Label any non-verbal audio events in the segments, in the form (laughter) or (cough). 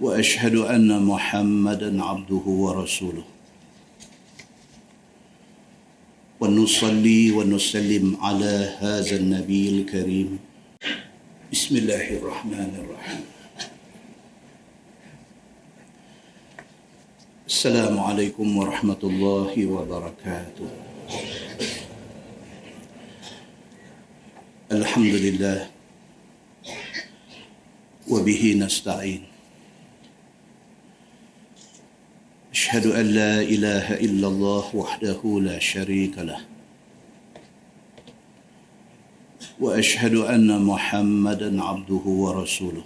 وأشهد أن محمدا عبده ورسوله. ونصلي ونسلم على هذا النبي الكريم. بسم الله الرحمن الرحيم. السلام عليكم ورحمة الله وبركاته. الحمد لله. وبه نستعين. أشهد أن لا إله إلا الله وحده لا شريك له. وأشهد أن محمدا عبده ورسوله.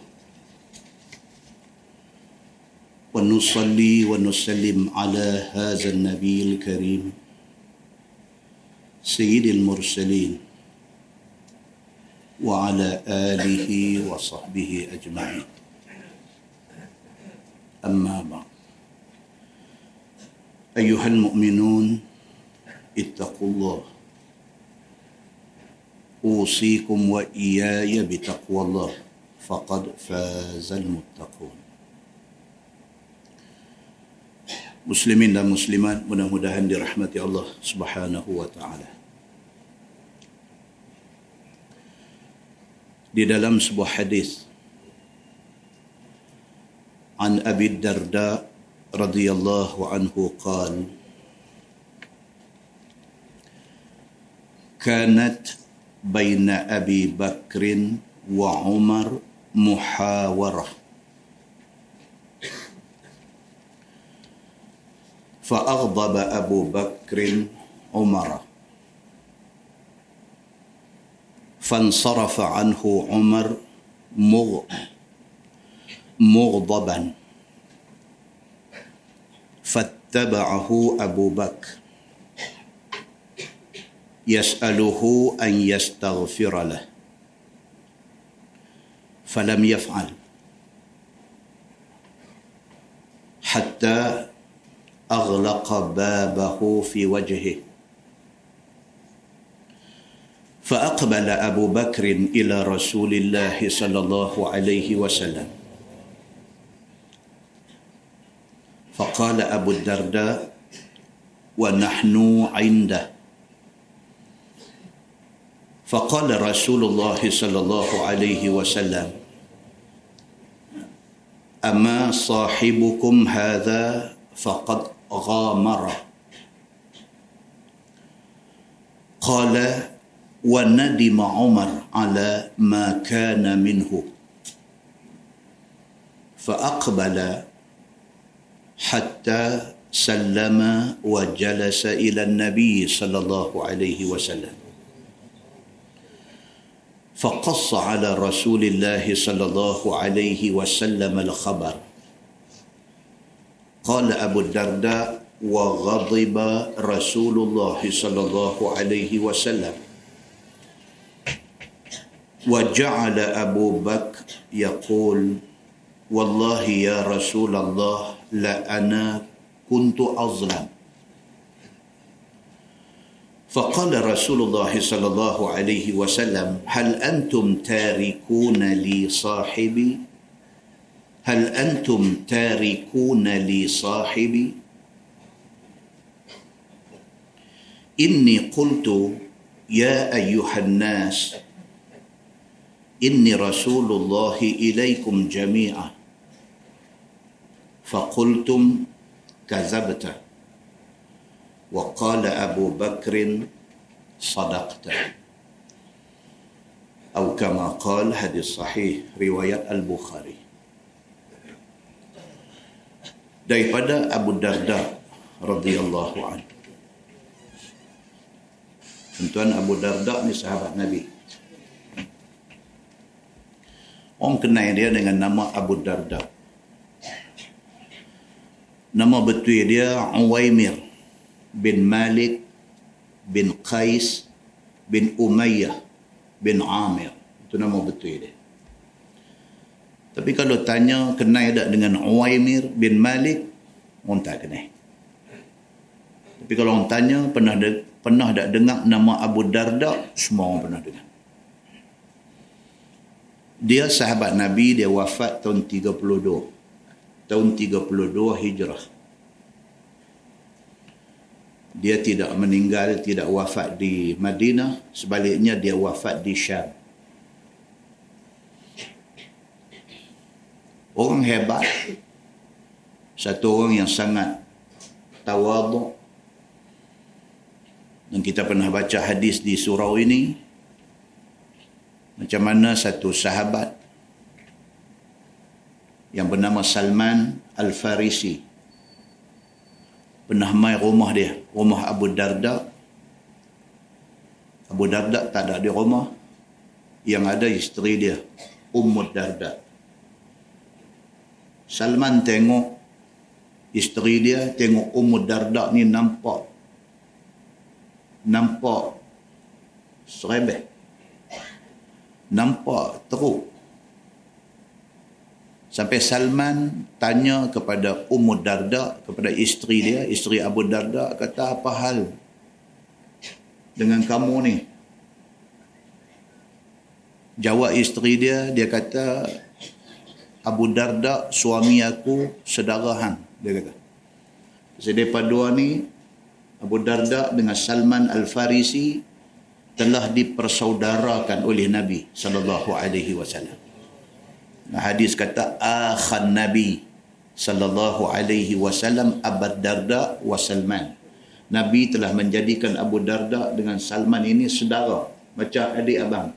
ونصلي ونسلم على هذا النبي الكريم سيد المرسلين وعلى آله وصحبه أجمعين. أما بعد. أيها المؤمنون اتقوا الله أوصيكم وإياي بتقوى الله فقد فاز المتقون Muslimin dan muslimat mudah-mudahan dirahmati Allah Subhanahu wa taala. Di dalam sebuah hadis عن أبي الدرداء رضي الله عنه قال كانت بين أبي بكر وعمر محاورة. فأغضب أبو بكر عمر. فانصرف عنه عمر مغضبا. فاتبعه أبو بكر. يسأله أن يستغفر له. فلم يفعل. حتى أغلق بابه في وجهه. فأقبل أبو بكر إلى رسول الله صلى الله عليه وسلم. فقال أبو الدرداء ونحن عنده. فقال رسول الله صلى الله عليه وسلم أما صاحبكم هذا فقد غامر. قال وندم عمر على ما كان منه. فأقبل حتى سلم وجلس إلى النبي صلى الله عليه وسلم. فقص على رسول الله صلى الله عليه وسلم الخبر. قال أبو الدرداء وغضب رسول الله صلى الله عليه وسلم. وجعل أبو بكر يقول والله يا رسول الله لأنا كنت أظلم. فقال رسول الله صلى الله عليه وسلم هل أنتم تاركون لي صاحبي؟ هل أنتم تاركون لي صاحبي؟ إني قلت يا أيها الناس إني رسول الله إليكم جميعا. فقلتم كذبت وقال أبو بكر صدقت أو كما قال حديث صحيح رواية البخاري daripada Abu Darda radhiyallahu anhu. Tuan Abu Darda ni sahabat Nabi. Orang kenal dia dengan nama Abu Darda. Nama betul dia Uwaimir bin Malik bin Qais bin Umayyah bin Amir. Itu nama betul dia. Tapi kalau tanya kenal tak dengan Uwaimir bin Malik, orang tak kenal. Tapi kalau orang tanya pernah de, pernah tak dengar nama Abu Darda, semua orang pernah dengar. Dia sahabat Nabi, dia wafat tahun 32. Tahun 32 Hijrah. Dia tidak meninggal, tidak wafat di Madinah. Sebaliknya dia wafat di Syam. Orang hebat. Satu orang yang sangat tawaduk. Dan kita pernah baca hadis di surau ini macam mana satu sahabat yang bernama Salman Al-Farisi pernah mai rumah dia, rumah Abu Darda. Abu Darda tak ada di rumah. Yang ada isteri dia, Ummu Darda. Salman tengok isteri dia, tengok Ummu Darda ni nampak nampak serebeh nampak teruk. Sampai Salman tanya kepada Ummu Darda, kepada isteri dia, isteri Abu Darda, kata apa hal dengan kamu ni? Jawab isteri dia, dia kata Abu Darda suami aku sedarahan, dia kata. Jadi dua ni Abu Darda dengan Salman Al-Farisi telah dipersaudarakan oleh Nabi sallallahu alaihi wasallam. Hadis kata akhan Nabi sallallahu alaihi wasallam Abu Darda wa Salman. Nabi telah menjadikan Abu Darda dengan Salman ini saudara macam adik abang.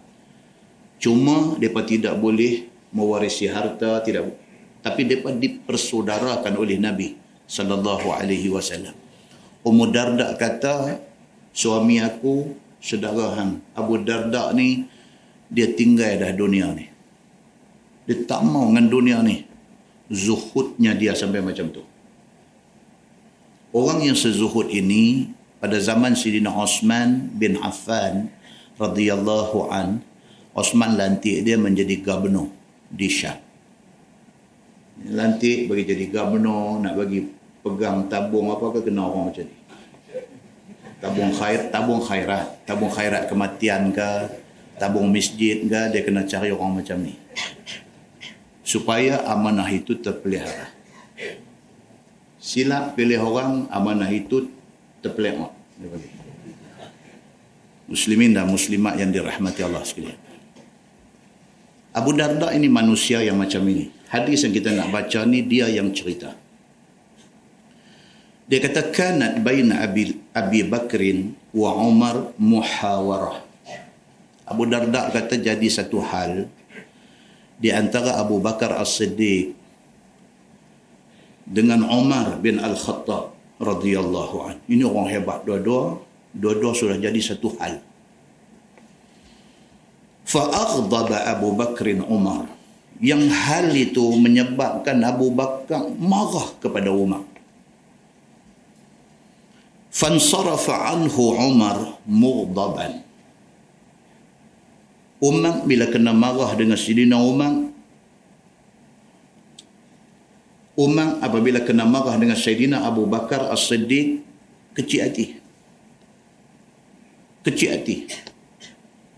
Cuma depa tidak boleh mewarisi harta tidak tapi depa dipersaudarakan oleh Nabi sallallahu alaihi wasallam. Ummu Darda kata suami aku saudara hang Abu Darda ni dia tinggal dah dunia ni dia tak mau dengan dunia ni. Zuhudnya dia sampai macam tu. Orang yang sezuhud ini pada zaman Sidina Osman bin Affan radhiyallahu an Osman lantik dia menjadi gubernur di Syam. Lantik bagi jadi gubernur nak bagi pegang tabung apa ke kena orang macam ni. Tabung khair tabung khairat. Tabung khairat kematian ke tabung masjid ke dia kena cari orang macam ni supaya amanah itu terpelihara. Silap pilih orang amanah itu terpelihara. Muslimin dan muslimat yang dirahmati Allah sekalian. Abu Darda ini manusia yang macam ini. Hadis yang kita nak baca ni dia yang cerita. Dia kata kanat baina Abi Abi Bakrin wa Umar muhawarah. Abu Darda kata jadi satu hal di antara Abu Bakar As-Siddiq dengan Umar bin Al-Khattab radhiyallahu an. Ini orang hebat dua-dua, dua-dua sudah jadi satu hal. Fa aghdaba Abu Bakrin Umar. Yang hal itu menyebabkan Abu Bakar marah kepada Umar fansarafa anhu Umar mughdaban Umar bila kena marah dengan Sidina Umar Umar apabila kena marah dengan Sayyidina Abu Bakar As-Siddiq kecil hati kecil hati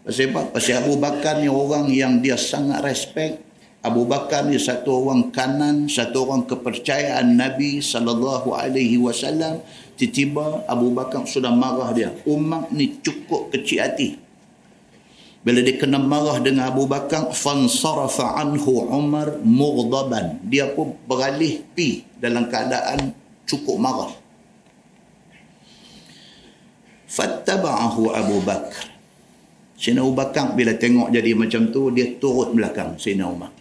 pasal apa? pasal Abu Bakar ni orang yang dia sangat respect Abu Bakar ni satu orang kanan, satu orang kepercayaan Nabi sallallahu alaihi wasallam. Tiba-tiba Abu Bakar sudah marah dia. Umar ni cukup kecil hati. Bila dia kena marah dengan Abu Bakar, fansarafa anhu Umar mughdaban. Dia pun beralih pi dalam keadaan cukup marah. Fattaba'ahu Abu Bakar. Sina Abu Bakar bila tengok jadi macam tu, dia turut belakang Sina Umar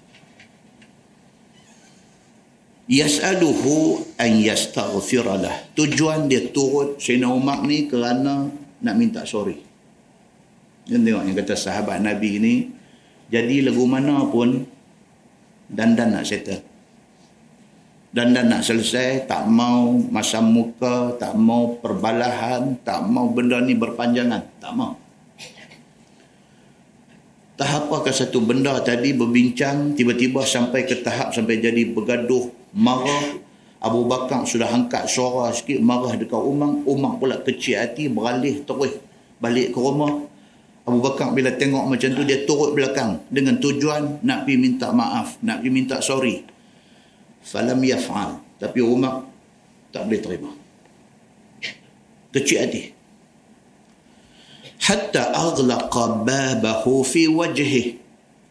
yas'aluhu an yastaghfira lah. Tujuan dia turut Sayyidina Umar ni kerana nak minta sorry. Dia tengok yang kata sahabat Nabi ni jadi lagu mana pun dan dan nak settle. dan dah nak selesai tak mau masam muka tak mau perbalahan tak mau benda ni berpanjangan. Tak mau. Tahap apakah satu benda tadi berbincang tiba-tiba sampai ke tahap sampai jadi bergaduh marah? Abu Bakar sudah angkat suara sikit marah dekat Umar. Umar pula kecil hati beralih terus balik ke rumah Abu Bakar bila tengok macam tu dia turut belakang dengan tujuan nak pergi minta maaf nak pergi minta sorry. Falam yaf'al. Tapi Umar tak boleh terima. Kecil hati. Hatta aghlaqa babahu fi wajhi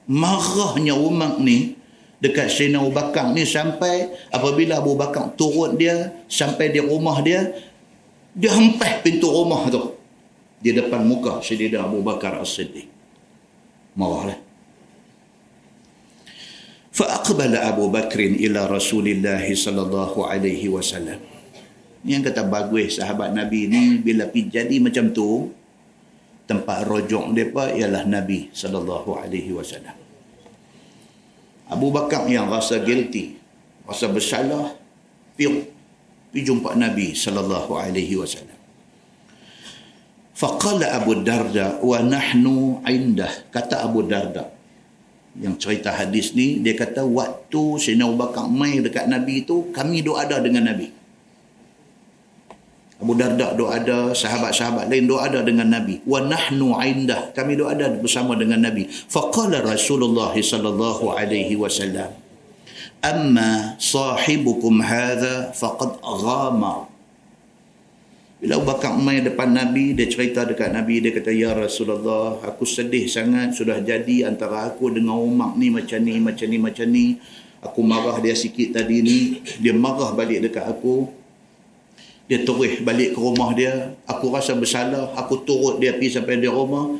marahnya Umar ni dekat Sayyidina Abu Bakar ni sampai apabila Abu Bakar turun dia sampai di rumah dia dia hempah pintu rumah tu di depan muka Sayyidina Abu Bakar As-Siddiq marahlah فأقبل أبو بكر إلى رسول الله صلى الله عليه وسلم yang kata bagus sahabat Nabi ni bila pergi jadi macam tu tempat rojok mereka ialah Nabi sallallahu alaihi wasallam. Abu Bakar yang rasa guilty, rasa bersalah, pergi, pergi jumpa Nabi sallallahu alaihi wasallam. Faqala Abu Darda wa nahnu indah. Kata Abu Darda, yang cerita hadis ni dia kata waktu Sayyidina Abu Bakar mai dekat Nabi tu kami duk ada dengan Nabi. Abu Darda duk ada sahabat-sahabat lain duk ada dengan Nabi. Wa nahnu indah. Kami duk ada bersama dengan Nabi. Faqala Rasulullah sallallahu alaihi wasallam amma sahibukum hadha faqad ghama bila Abu Bakar main depan Nabi, dia cerita dekat Nabi, dia kata, Ya Rasulullah, aku sedih sangat sudah jadi antara aku dengan Umar ni macam ni, macam ni, macam ni. Aku marah dia sikit tadi ni, dia marah balik dekat aku. Dia terus balik ke rumah dia. Aku rasa bersalah, aku turut dia pergi sampai di rumah.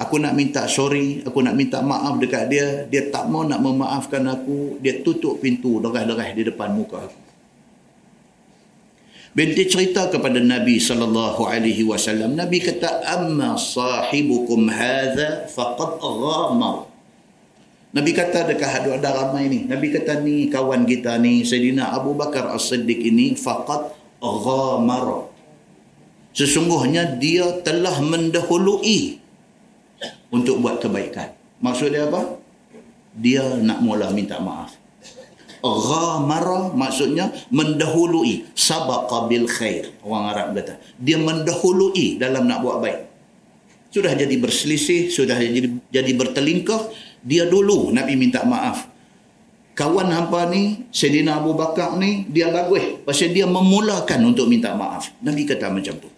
Aku nak minta sorry, aku nak minta maaf dekat dia. Dia tak mau nak memaafkan aku. Dia tutup pintu derah-derah di depan muka aku. Binti cerita kepada Nabi sallallahu alaihi wasallam. Nabi kata amma sahibukum hadha faqad ghamar. Nabi kata dekat ada ramai ni. Nabi kata ni kawan kita ni Sayyidina Abu Bakar As-Siddiq ini faqad ghamar. Sesungguhnya dia telah mendahului untuk buat kebaikan. Maksud dia apa? Dia nak mula minta maaf ghamara maksudnya mendahului sabaqa bil khair. Orang Arab kata dia mendahului dalam nak buat baik. Sudah jadi berselisih sudah jadi jadi bertelingkah dia dulu Nabi minta maaf. Kawan hampa ni Sayyidina Abu Bakar ni dia bagus pasal dia memulakan untuk minta maaf. Nabi kata macam tu.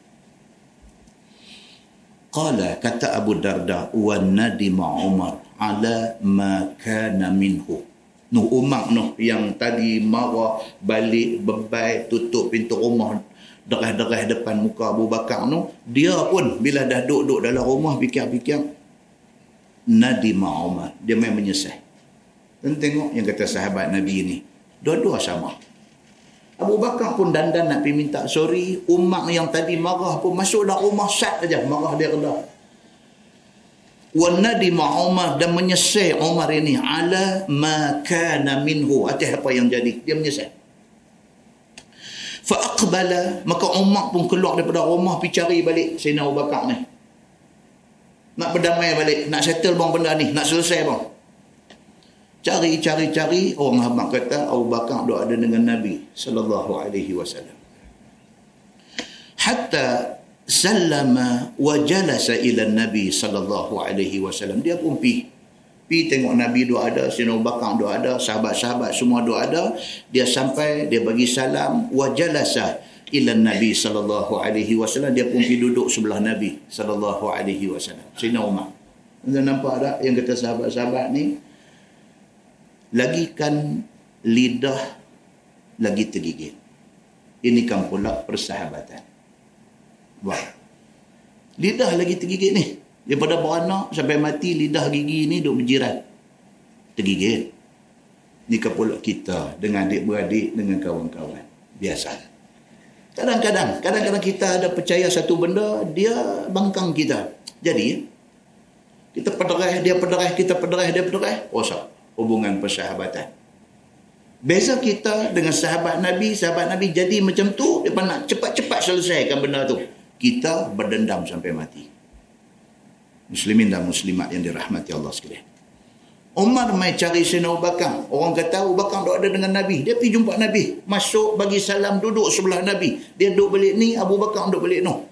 Qala kata Abu Darda wa nadima Umar ala ma kana minhu Nuh Umar Nuh yang tadi marah balik bebai tutup pintu rumah derah-derah depan muka Abu Bakar Nuh dia pun bila dah duduk dalam rumah fikir-fikir nadima Umar dia main menyesal. Dan tengok yang kata sahabat Nabi ini dua-dua sama. Abu Bakar pun dandan nak pergi minta sorry. Umar yang tadi marah pun masuk dalam rumah sat aja. Marah dia rendah wanadima Umar dan menyesal Umar ini. Ala ma kana minhu. Atas apa yang jadi. Dia menyesal. Fa aqbala maka Umar pun keluar daripada rumah pergi cari balik Sayyidina Abu Bakar ni. Nak berdamai balik. Nak settle bang benda ni. Nak selesai bang. Cari cari cari. Orang Ahmad kata Abu Bakar doa ada dengan Nabi sallallahu alaihi wasallam. Hatta sallama wa jalasa ila nabi sallallahu alaihi wasallam. Dia pun pi. Pi tengok nabi doa ada sina bakar doa ada sahabat-sahabat semua doa ada. Dia sampai dia bagi salam wa jalasa ila nabi sallallahu alaihi wasallam. Dia pun pi duduk sebelah nabi sallallahu alaihi wasallam. Sina umar. Anda nampak tak yang kata sahabat-sahabat ni? Lagi kan lidah lagi tergigit. Ini kan pula persahabatan Wah. Lidah lagi tergigit ni. Daripada beranak sampai mati lidah gigi ni duk berjiran. Tergigit. Ni kepulak kita dengan adik-beradik dengan kawan-kawan. Biasa. Kadang-kadang, kadang-kadang kita ada percaya satu benda, dia bangkang kita. Jadi, kita pederai, dia pederai, kita pederai, dia pederai. Rosak hubungan persahabatan. Beza kita dengan sahabat Nabi, sahabat Nabi jadi macam tu, dia nak cepat-cepat selesaikan benda tu. Kita berdendam sampai mati. Muslimin dan muslimat yang dirahmati Allah sekalian. Umar mai cari Sayyidina Abu Bakar. Orang kata Abu Bakar duduk ada dengan Nabi. Dia pergi jumpa Nabi. Masuk bagi salam duduk sebelah Nabi. Dia duduk balik ni, Abu Bakar duduk balik no.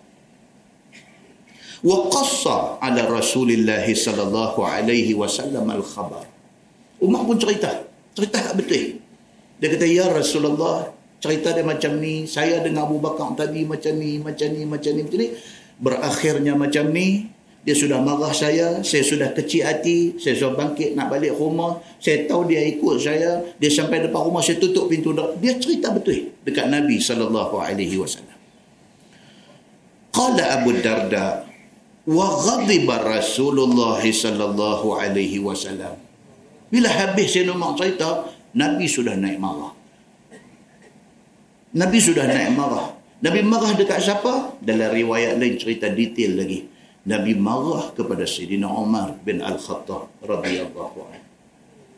Wa qassa ala Rasulillah sallallahu alaihi wasallam al-khabar. Umar pun cerita. Cerita tak betul. Dia kata, Ya Rasulullah, cerita dia macam ni. Saya dengan Abu Bakar tadi macam ni, macam ni, macam ni, macam ni. Berakhirnya macam ni. Dia sudah marah saya, saya sudah kecil hati, saya sudah bangkit nak balik rumah. Saya tahu dia ikut saya, dia sampai depan rumah saya tutup pintu dia. cerita betul dekat Nabi wasallam. Qala Abu Darda wa ghadiba Rasulullah wasallam. Bila habis saya nak cerita, Nabi sudah naik marah. Nabi sudah naik marah. Nabi marah dekat siapa? Dalam riwayat lain cerita detail lagi. Nabi marah kepada Sayyidina Umar bin Al-Khattab radhiyallahu anhu.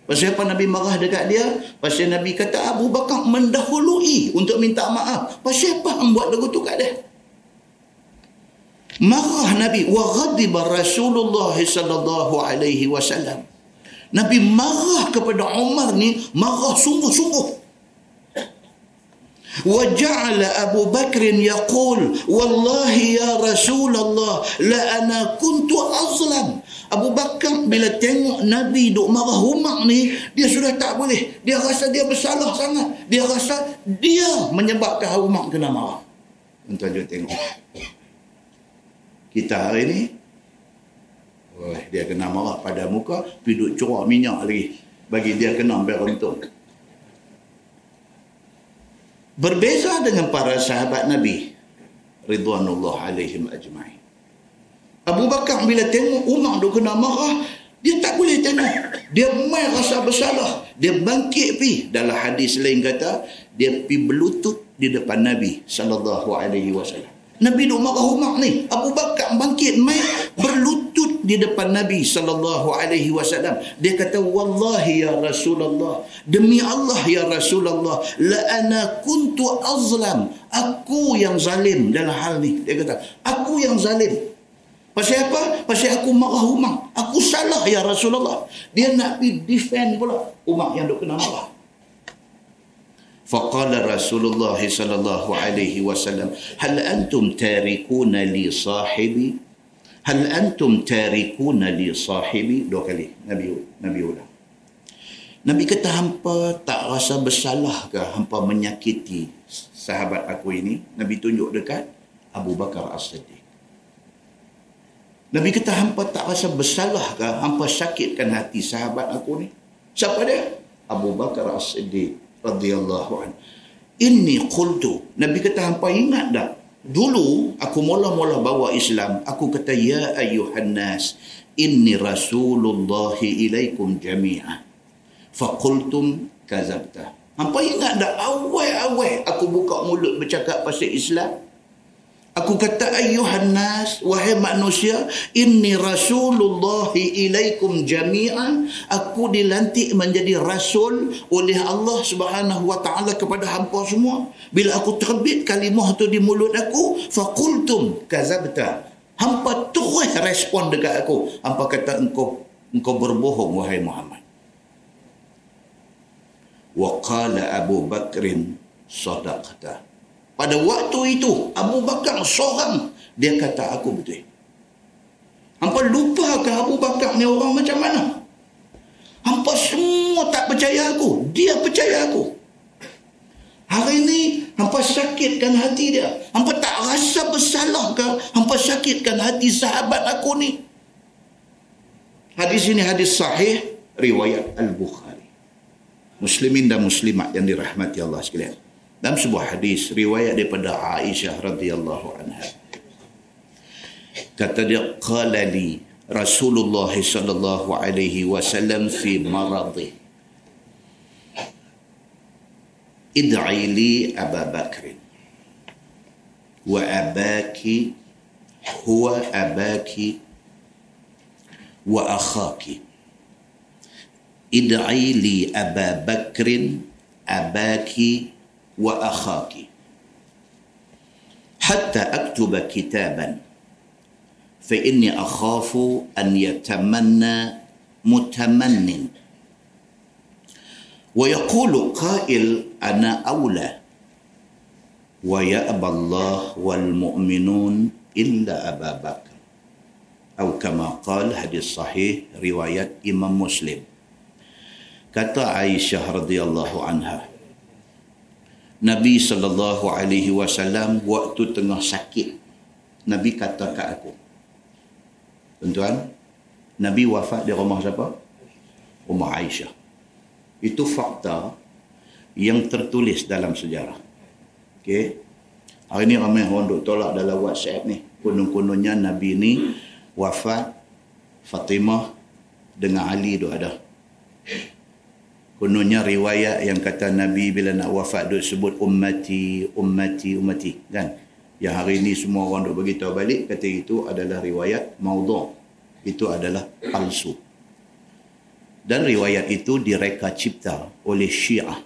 Pasal apa Nabi marah dekat dia? Pasal Nabi kata Abu Bakar mendahului untuk minta maaf. Pasal apa hang buat lagu tu kat dia? Marah Nabi wa ghadiba Rasulullah sallallahu alaihi wasallam. Nabi marah kepada Umar ni marah sungguh-sungguh. وجعل أبو بكر يقول والله يا رسول الله لا أنا كنت أظلم Abu Bakar bila tengok Nabi duk marah humak ni dia sudah tak boleh dia rasa dia bersalah sangat dia rasa dia menyebabkan humak kena marah tuan tuan tengok kita hari ni oh, dia kena marah pada muka pergi duk curah minyak lagi bagi dia kena beruntung Berbeza dengan para sahabat Nabi Ridwanullah alaihim ajma'in. Abu Bakar bila tengok Umar dia kena marah, dia tak boleh tengok. Dia main rasa bersalah. Dia bangkit pi dalam hadis lain kata, dia pi berlutut di depan Nabi sallallahu alaihi wasallam. Nabi duk marah Umar ni. Abu Bakar bangkit mai berlutut di depan Nabi sallallahu alaihi wasallam. Dia kata wallahi ya Rasulullah, demi Allah ya Rasulullah, la ana kuntu azlam. Aku yang zalim dalam hal ni. Dia kata, aku yang zalim. Pasal apa? Pasal aku marah Umar. Aku salah ya Rasulullah. Dia nak pergi defend pula Umar yang duk kena marah. فقال رسول الله صلى الله عليه وسلم هل أنتم تاركون لي صاحبي hal antum tarikuna li sahibi? Dua kali. Nabi nabi ulang. Nabi kata hampa tak rasa bersalah ke hampa menyakiti sahabat aku ini? Nabi tunjuk dekat Abu Bakar As-Siddiq. Nabi kata hampa tak rasa bersalah ke hampa sakitkan hati sahabat aku ni? Siapa dia? Abu Bakar As-Siddiq radhiyallahu anhu. Inni qultu. Nabi kata hampa ingat tak Dulu aku mula-mula bawa Islam, aku kata ya ayuhan nas, inni rasulullah ilaikum jami'ah. Faqultum kazabta. Hampa ingat tak awal-awal aku buka mulut bercakap pasal Islam? Aku kata ayuhan nas wahai manusia inni rasulullah ilaikum jami'an. Aku dilantik menjadi rasul oleh Allah Subhanahu wa taala kepada hangpa semua. Bila aku terbit kalimah tu di mulut aku faqultum kazabta. Hampa terus respon dekat aku. Hampa kata engkau engkau berbohong wahai Muhammad. Wa qala Abu Bakrin sadaqta pada waktu itu Abu Bakar seorang dia kata aku betul. Hampa lupa ke Abu Bakar ni orang macam mana? Hampa semua tak percaya aku. Dia percaya aku. Hari ini hampa sakitkan hati dia. Hampa tak rasa bersalah ke? Hampa sakitkan hati sahabat aku ni. Hadis ini hadis sahih riwayat Al-Bukhari. Muslimin dan muslimat yang dirahmati Allah sekalian. Dalam sebuah hadis riwayat daripada Aisyah radhiyallahu anha. Kata dia qala li Rasulullah sallallahu alaihi wasallam fi maradhi. Id'i li Abu Bakr. Wa abaki huwa abaki wa akhaki. Id'i li Abu Bakr abaki وأخاك. حتى أكتب كتابا. فإني أخاف أن يتمنى متمن. ويقول قائل أنا أولى. ويأبى الله والمؤمنون إلا أبا بكر. أو كما قال هذا الصحيح رواية إمام مسلم. كتا عائشة رضي الله عنها. Nabi sallallahu alaihi wasallam waktu tengah sakit Nabi kata kat aku Tuan-tuan Nabi wafat di rumah siapa? Rumah Aisyah itu fakta yang tertulis dalam sejarah Okey. Hari ni ramai orang duk tolak dalam WhatsApp ni. Kunung-kunungnya Nabi ni wafat Fatimah dengan Ali duk ada. Kononnya riwayat yang kata Nabi bila nak wafat duk sebut ummati, ummati, ummati. Kan? Yang hari ini semua orang duk beritahu balik kata itu adalah riwayat maudhu. Itu adalah palsu. Dan riwayat itu direka cipta oleh Syiah.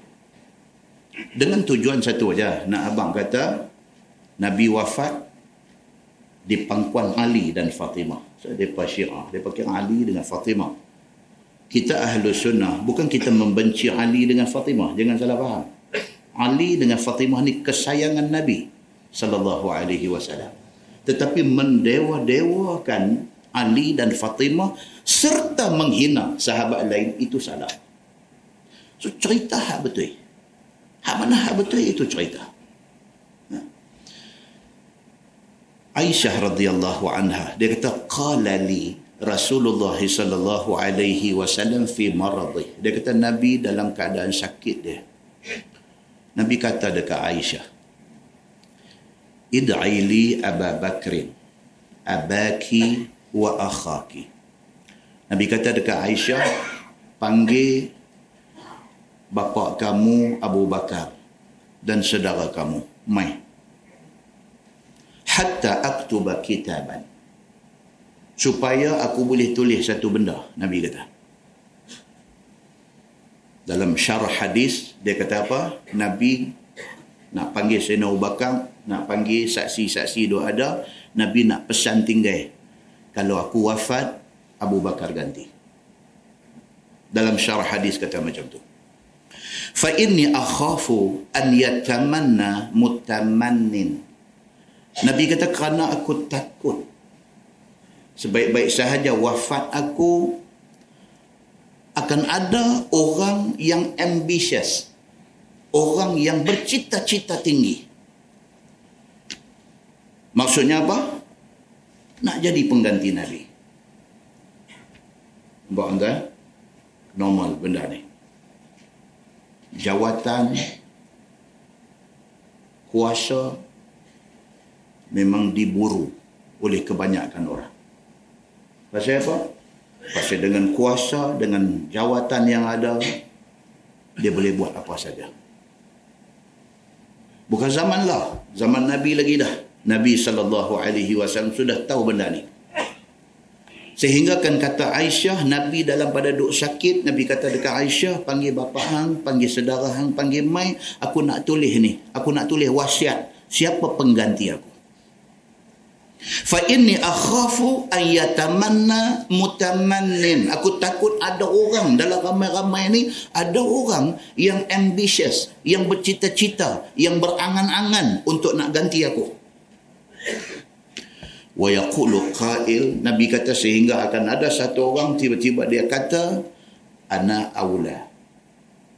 Dengan tujuan satu aja. Nak abang kata Nabi wafat di pangkuan Ali dan Fatimah. So, mereka Syiah. Mereka kira Ali dengan Fatimah kita ahlu sunnah bukan kita membenci Ali dengan Fatimah. Jangan salah faham. Ali dengan Fatimah ni kesayangan Nabi sallallahu alaihi wasallam. Tetapi mendewa-dewakan Ali dan Fatimah serta menghina sahabat lain itu salah. So cerita hak betul. Hak mana hak betul itu cerita? Ha. Aisyah radhiyallahu anha dia kata qala li Rasulullah sallallahu alaihi wasallam fi maradhi. Dia kata Nabi dalam keadaan sakit dia. Nabi kata dekat Aisyah. Id'i li Abu Bakr. Abaki wa akhaki. Nabi kata dekat Aisyah, panggil bapa kamu Abu Bakar dan saudara kamu, mai. Hatta aktuba kitaban supaya aku boleh tulis satu benda Nabi kata. Dalam syarah hadis dia kata apa? Nabi nak panggil Sayyidina Abu Bakar nak panggil saksi-saksi doa ada Nabi nak pesan tinggal. Kalau aku wafat Abu Bakar ganti. Dalam syarah hadis kata macam tu. Fa inni akhafu an yatamanna mutamannin Nabi kata kerana aku takut sebaik-baik sahaja wafat aku akan ada orang yang ambitious. Orang yang bercita-cita tinggi. Maksudnya apa? Nak jadi pengganti nabi. Mbak anda normal benda ni. Jawatan kuasa memang diburu oleh kebanyakan orang Pasal apa? Pasal dengan kuasa, dengan jawatan yang ada, dia boleh buat apa saja. Bukan zaman lah. Zaman Nabi lagi dah. Nabi SAW sudah tahu benda ni. Sehingga kan kata Aisyah, Nabi dalam pada duk sakit, Nabi kata dekat Aisyah, panggil bapa hang, panggil saudara hang, panggil mai, aku nak tulis ni. Aku nak tulis wasiat. Siapa pengganti aku? Fa inni akhafu an yatamanna mutamannin. Aku takut ada orang dalam ramai-ramai ni ada orang yang ambitious yang bercita-cita yang berangan-angan untuk nak ganti aku. Wa yaqulu qail nabi kata sehingga akan ada satu orang tiba-tiba dia kata ana aula.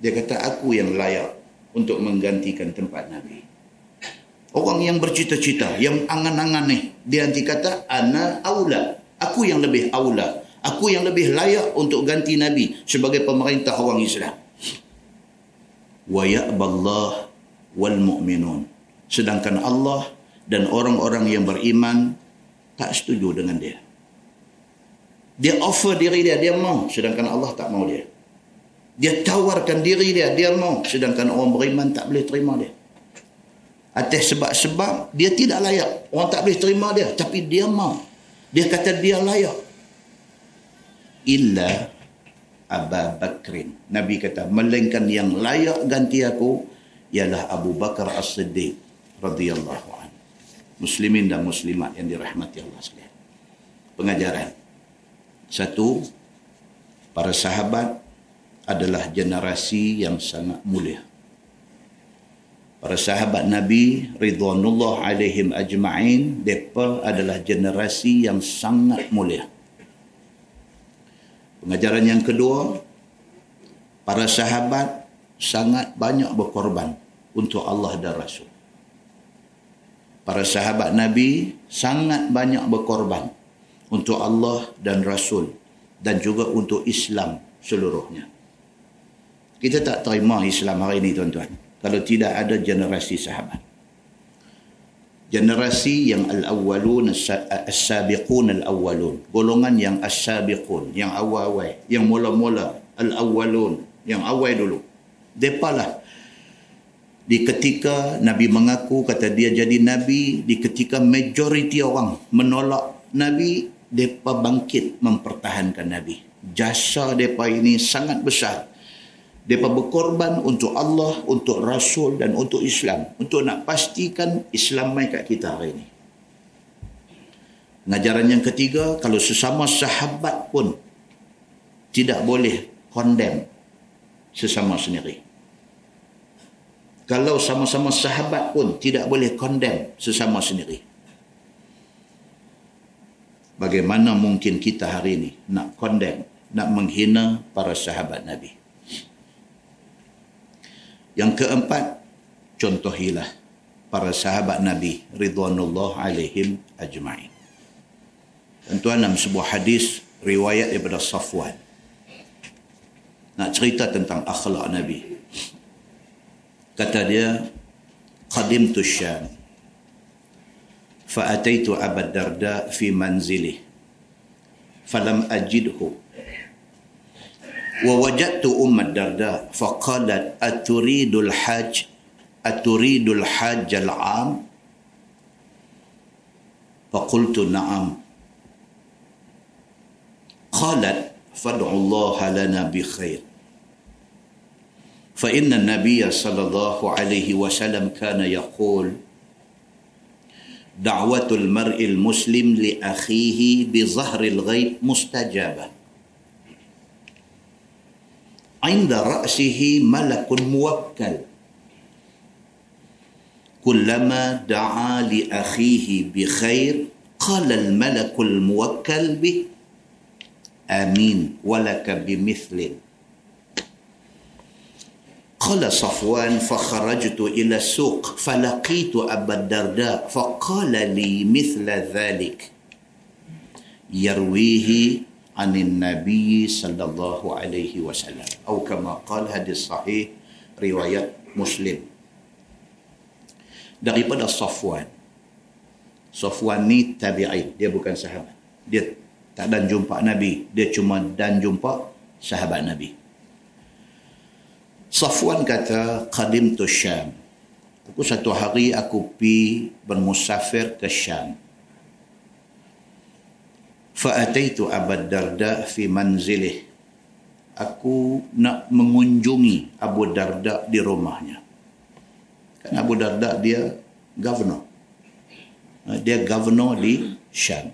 Dia kata aku yang layak untuk menggantikan tempat nabi Orang yang bercita-cita, yang angan-angan ni, dia nanti kata, ana aula. Aku yang lebih aula. Aku yang lebih layak untuk ganti Nabi sebagai pemerintah orang Islam. Wa ya'ballah wal mu'minun. Sedangkan Allah dan orang-orang yang beriman tak setuju dengan dia. Dia offer diri dia, dia mau. Sedangkan Allah tak mau dia. Dia tawarkan diri dia, dia mau. Sedangkan orang beriman tak boleh terima dia atas sebab-sebab dia tidak layak. Orang tak boleh terima dia. Tapi dia mau. Dia kata dia layak. Illa Aba Bakrin. Nabi kata, melainkan yang layak ganti aku ialah Abu Bakar As-Siddiq radhiyallahu anhu. Muslimin dan muslimat yang dirahmati Allah sekalian. Pengajaran. Satu, para sahabat adalah generasi yang sangat mulia. Para sahabat Nabi ridwanullah alaihim ajma'in, depa adalah generasi yang sangat mulia. Pengajaran yang kedua, para sahabat sangat banyak berkorban untuk Allah dan Rasul. Para sahabat Nabi sangat banyak berkorban untuk Allah dan Rasul dan juga untuk Islam seluruhnya. Kita tak terima Islam hari ini tuan-tuan kalau tidak ada generasi sahabat. Generasi yang al-awwalun as-sabiqun al-awwalun. Golongan yang as-sabiqun yang awal-awal yang mula-mula al-awwalun yang awal dulu. Depa lah di ketika nabi mengaku kata dia jadi nabi di ketika majoriti orang menolak nabi depa bangkit mempertahankan nabi. Jasa depa ini sangat besar mereka berkorban untuk Allah, untuk Rasul dan untuk Islam. Untuk nak pastikan Islam mai kat kita hari ini. Pengajaran yang ketiga, kalau sesama sahabat pun tidak boleh condemn sesama sendiri. Kalau sama-sama sahabat pun tidak boleh condemn sesama sendiri. Bagaimana mungkin kita hari ini nak condemn, nak menghina para sahabat Nabi? Yang keempat, contohilah para sahabat Nabi ridwanullah alaihim ajma'in. Tuan dalam sebuah hadis riwayat daripada Safwan. Nak cerita tentang akhlak Nabi. Kata dia, Qadim tu Syam. Fa'ataitu Abad Darda fi manzilih. Falam ajidhu ووجدت أم الدرداء فقالت أتريد الحج أتريد الحج العام؟ فقلت نعم. قالت فادعوا الله لنا بخير. فإن النبي صلى الله عليه وسلم كان يقول دعوة المرء المسلم لأخيه بظهر الغيب مستجابة. عند رأسه ملك موكل. كلما دعا لأخيه بخير قال الملك الموكل به آمين ولك بمثل. قال صفوان فخرجت إلى السوق فلقيت أبا الدرداء فقال لي مثل ذلك. يرويه عن النبي صلى الله عليه وسلم أو كما قال hadis sahih riwayat Muslim daripada Safwan Safwan ni tabi'in dia bukan sahabat dia tak dan jumpa Nabi dia cuma dan jumpa sahabat Nabi Safwan kata qadim tu Syam aku satu hari aku pi bermusafir ke Syam Fa'ataitu Abad Darda fi manzilih. Aku nak mengunjungi Abu Darda di rumahnya. Kan Abu Darda dia governor. Ha, dia governor di Syam.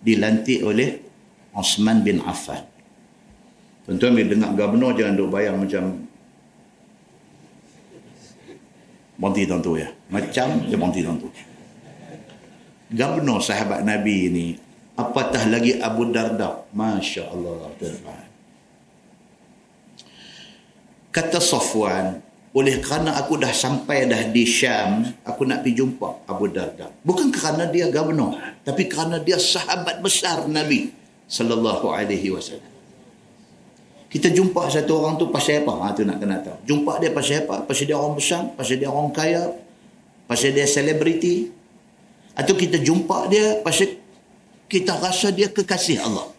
Dilantik oleh Osman bin Affan. Tuan-tuan bila dengar governor jangan duk bayang macam Bonti tentu ya. Macam dia bonti tentu. Governor sahabat Nabi ini apatah lagi Abu Darda Masya Allah kata Safwan oleh kerana aku dah sampai dah di Syam aku nak pergi jumpa Abu Darda bukan kerana dia governor tapi kerana dia sahabat besar Nabi sallallahu alaihi wasallam kita jumpa satu orang tu pasal apa? Ha, tu nak kena tahu. Jumpa dia pasal apa? Pasal dia orang besar? Pasal dia orang kaya? Pasal dia selebriti? Atau kita jumpa dia pasal kita rasa dia kekasih Allah.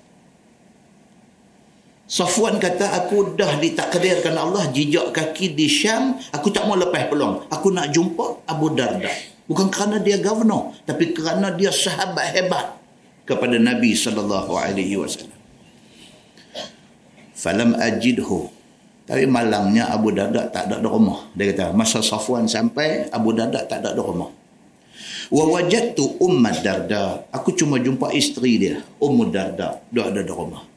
Safwan kata, aku dah ditakdirkan Allah jejak kaki di Syam, aku tak mau lepas peluang. Aku nak jumpa Abu Darda. Bukan kerana dia governor, tapi kerana dia sahabat hebat kepada Nabi sallallahu alaihi wasallam. falam ajidhu tapi malangnya Abu Darda tak ada di rumah dia kata masa Safwan sampai Abu Darda tak ada di rumah wa wajadtu ummat darda. Aku cuma jumpa isteri dia ummu darda. Dia ada di rumah.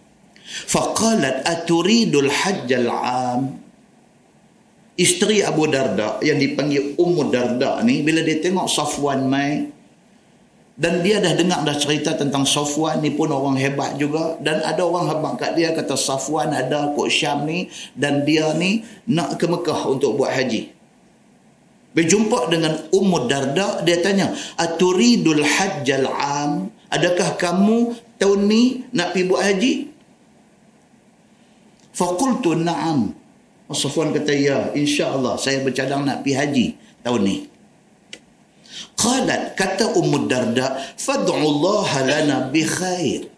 Faqalat aturidul hajjal am isteri Abu Darda yang dipanggil Ummu Darda ni bila dia tengok Safwan mai dan dia dah dengar dah cerita tentang Safwan ni pun orang hebat juga dan ada orang hebat kat dia kata Safwan ada kok Syam ni dan dia ni nak ke Mekah untuk buat haji Berjumpa dengan Ummu Darda, dia tanya, Aturidul hajjal am? Adakah kamu tahun ni nak pergi buat haji? Fakultu na'am. Safwan kata, ya, insya Allah saya bercadang nak pergi haji tahun ni. Qalat, kata Ummu Darda, Fad'ullaha lana bi khair.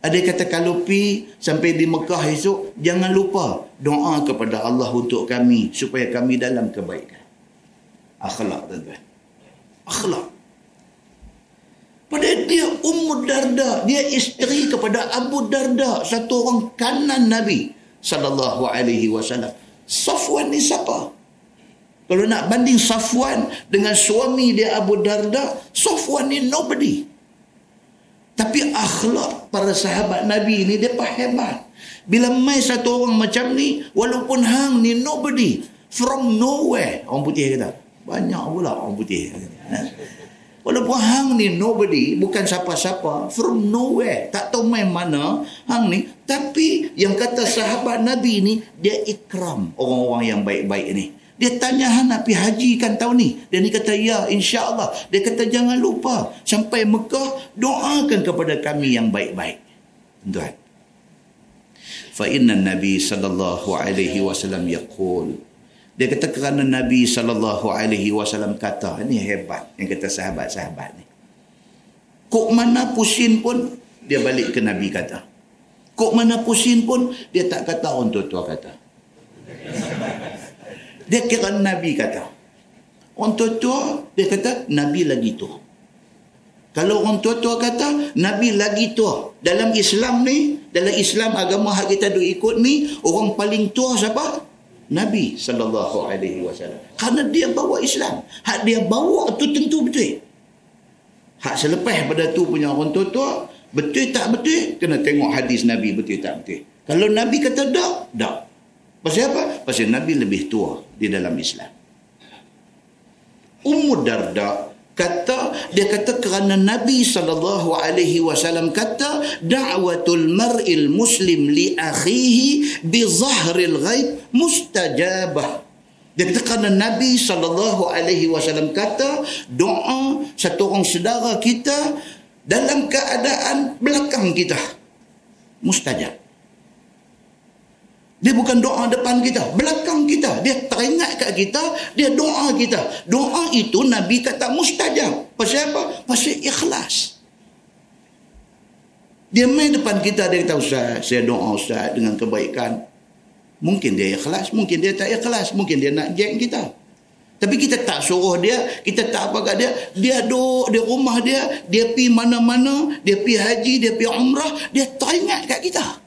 Ada kata kalau pi sampai di Mekah esok, jangan lupa doa kepada Allah untuk kami supaya kami dalam kebaikan akhlak tuan-tuan. Akhlak. Pada dia Ummu Darda dia isteri kepada Abu Darda satu orang kanan Nabi sallallahu alaihi wasallam. Safwan ni siapa? Kalau nak banding Safwan dengan suami dia Abu Darda Safwan ni nobody. Tapi akhlak para sahabat Nabi ni dia hebat. Bila mai satu orang macam ni walaupun hang ni nobody from nowhere orang putih kata banyak pula orang putih. Walaupun hang ni nobody, bukan siapa-siapa, from nowhere, tak tahu main mana hang ni, tapi yang kata sahabat Nabi ni, dia ikram orang-orang yang baik-baik ni. Dia tanya hang nak pergi haji kan tahun ni. Dia ni kata, ya insya Allah. Dia kata, jangan lupa. Sampai Mekah, doakan kepada kami yang baik-baik. Tuan. Fa inna Nabi sallallahu alaihi wasallam yaqul dia kata kerana Nabi saw kata, ini hebat yang kata sahabat-sahabat ni. Kok mana pusing pun dia balik ke Nabi kata. Kok mana pusing pun dia tak kata orang tua-tua kata. Dia kira Nabi kata. Orang tua-tua dia kata Nabi lagi tua. Kalau orang tua-tua kata Nabi lagi tua. Dalam Islam ni, dalam Islam agama hak kita duk ikut ni, orang paling tua siapa? Nabi sallallahu alaihi wasallam. Karena dia bawa Islam. Hak dia bawa tu tentu betul. Hak selepas pada tu punya orang tua-tua, betul tak betul? Kena tengok hadis Nabi betul tak betul. Kalau Nabi kata tak, tak. Pasal apa? Pasal Nabi lebih tua di dalam Islam. Ummu Darda kata dia kata kerana Nabi sallallahu alaihi wasallam kata da'watul mar'il muslim li akhihi bi zahril ghaib mustajabah. Dia kata kerana Nabi sallallahu alaihi wasallam kata doa satu orang saudara kita dalam keadaan belakang kita. Mustajab dia bukan doa depan kita, belakang kita. Dia teringat kat kita, dia doa kita. Doa itu Nabi kata mustajab. Pasal apa? Pasal ikhlas. Dia main depan kita, dia kata, Ustaz, saya doa Ustaz dengan kebaikan. Mungkin dia ikhlas, mungkin dia tak ikhlas, mungkin dia nak jack kita. Tapi kita tak suruh dia, kita tak apa kat dia. Dia duduk di rumah dia, dia pi mana-mana, dia pi haji, dia pi umrah, dia teringat kat kita.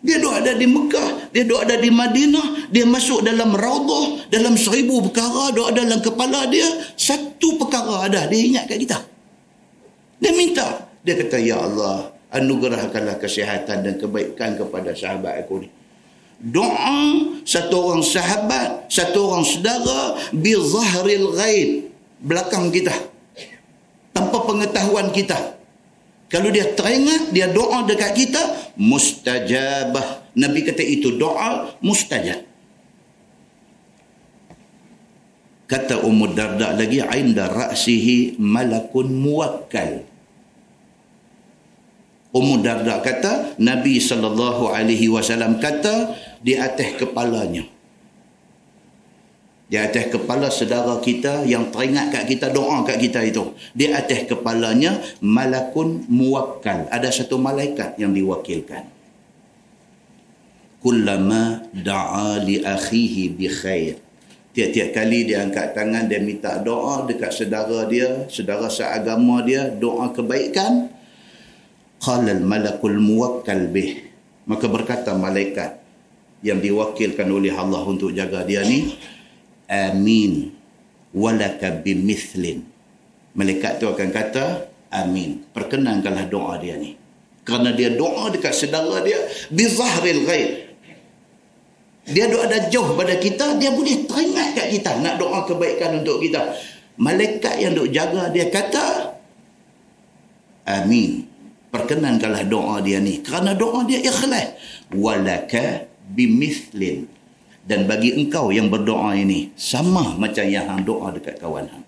Dia duduk ada di Mekah, dia duduk ada di Madinah, dia masuk dalam raudah, dalam seribu perkara, duduk ada dalam kepala dia, satu perkara ada, dia ingat kat kita. Dia minta. Dia kata, Ya Allah, anugerahkanlah kesihatan dan kebaikan kepada sahabat aku ni. Doa satu orang sahabat, satu orang saudara, bi zahril ghaib, belakang kita. Tanpa pengetahuan kita. Kalau dia teringat, dia doa dekat kita, mustajabah. Nabi kata itu doa mustajab. Kata Ummu Darda lagi, Ainda ra'sihi malakun muwakkal. Ummu Darda kata, Nabi SAW kata, di atas kepalanya di atas kepala saudara kita yang teringat kat kita doa kat kita itu. Di atas kepalanya malakun muwakkal. Ada satu malaikat yang diwakilkan. Kullama da'a li akhihi bi khair. Tiap-tiap kali dia angkat tangan dia minta doa dekat saudara dia saudara seagama dia doa kebaikan. Qala al malakul muwakkal bih. Maka berkata malaikat yang diwakilkan oleh Allah untuk jaga dia ni amin. Walaka bimithlin malaikat tu akan kata amin. Perkenankanlah doa dia ni. Kerana dia doa dekat saudara dia bi zahril ghaib. Dia doa ada jauh pada kita dia boleh teringat kat kita nak doa kebaikan untuk kita. Malaikat yang duk jaga dia kata amin. Perkenankanlah doa dia ni. Kerana doa dia ikhlas. Walaka bimithlin dan bagi engkau yang berdoa ini sama macam yang hang doa dekat kawan hang.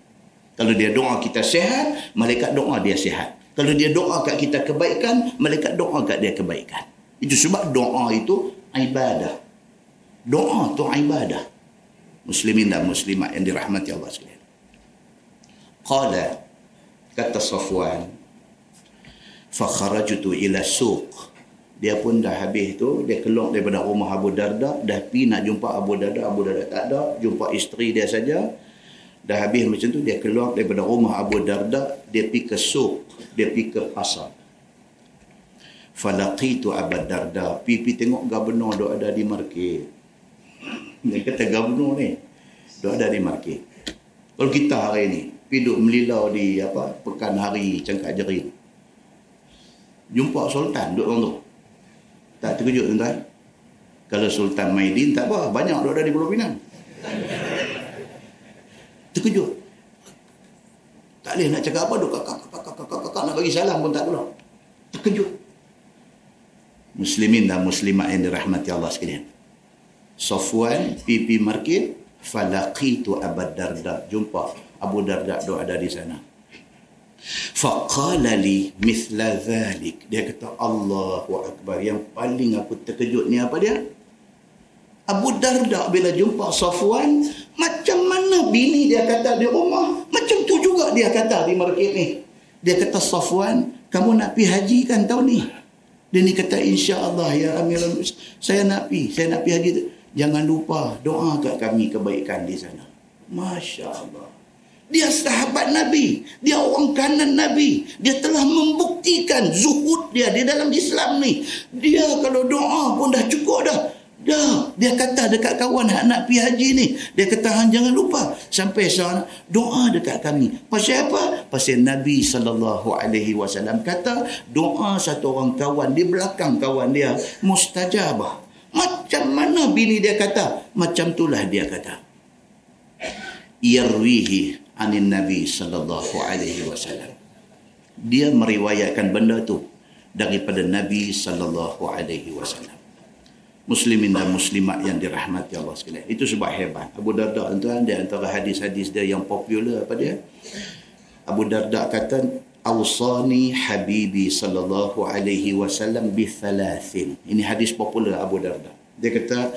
Kalau dia doa kita sihat malaikat doa dia sihat. Kalau dia doa kat kita kebaikan malaikat doa kat dia kebaikan. Itu sebab doa itu ibadah. Doa tu ibadah. Muslimin dan muslimat yang dirahmati Allah sekalian. Qala kata Safwan fakharajtu ila suq dia pun dah habis tu dia keluar daripada rumah Abu Darda dah pi nak jumpa Abu Darda Abu Darda tak ada jumpa isteri dia saja. Dah habis macam tu dia keluar daripada rumah Abu Darda dia pi ke suq dia pi ke pasar. Falaqitu Abu Darda pi pi tengok gubernur dok ada di market. Dia kata gubernur ni dok ada di market. Kalau kita hari ni pi duk melilau di apa pekan hari cangkak jerin jumpa sultan duduk orang tu. Tak terkejut tuan-tuan. Kalau Sultan Maidin tak apa, banyak duduk ada di Pulau Pinang. Terkejut. Tak boleh nak cakap apa, duk kakak, kakak, kakak, kakak, nak bagi salam pun tak boleh. Terkejut. Muslimin dan muslimat yang dirahmati Allah sekalian. Sofwan, pipi market, falaqitu abad darda. Jumpa Abu Darda ada di sana. Faqala li mithla dhalik. Dia kata Allahu Akbar. Yang paling aku terkejut ni apa dia? Abu Darda bila jumpa Safwan, macam mana bini dia kata di rumah, macam tu juga dia kata di market ni. Dia kata Safwan, kamu nak pi haji kan tahun ni? Dia ni kata insya-Allah ya Amirul saya nak pi, saya nak pi haji. Jangan lupa doa kat kami kebaikan di sana. Masya-Allah. Dia sahabat Nabi. Dia orang kanan Nabi. Dia telah membuktikan zuhud dia di dalam Islam ni. Dia kalau doa pun dah cukup dah. Dah. Dia kata dekat kawan nak nak pergi haji ni. Dia kata hang jangan lupa. Sampai sana doa dekat kami. Pasal apa? Pasal Nabi SAW kata doa satu orang kawan di belakang kawan dia mustajabah. Macam mana bini dia kata? Macam itulah dia kata. Yarwihi anin Nabi sallallahu alaihi wasallam. Dia meriwayatkan benda tu daripada Nabi sallallahu alaihi wasallam. Muslimin dan muslimat yang dirahmati Allah sekalian. Itu sebab hebat. Abu Darda tuan dia antara hadis-hadis dia yang popular apa dia? Abu Darda kata Awsani Habibi sallallahu alaihi wasallam bi thalathin. Ini hadis popular Abu Darda. Dia kata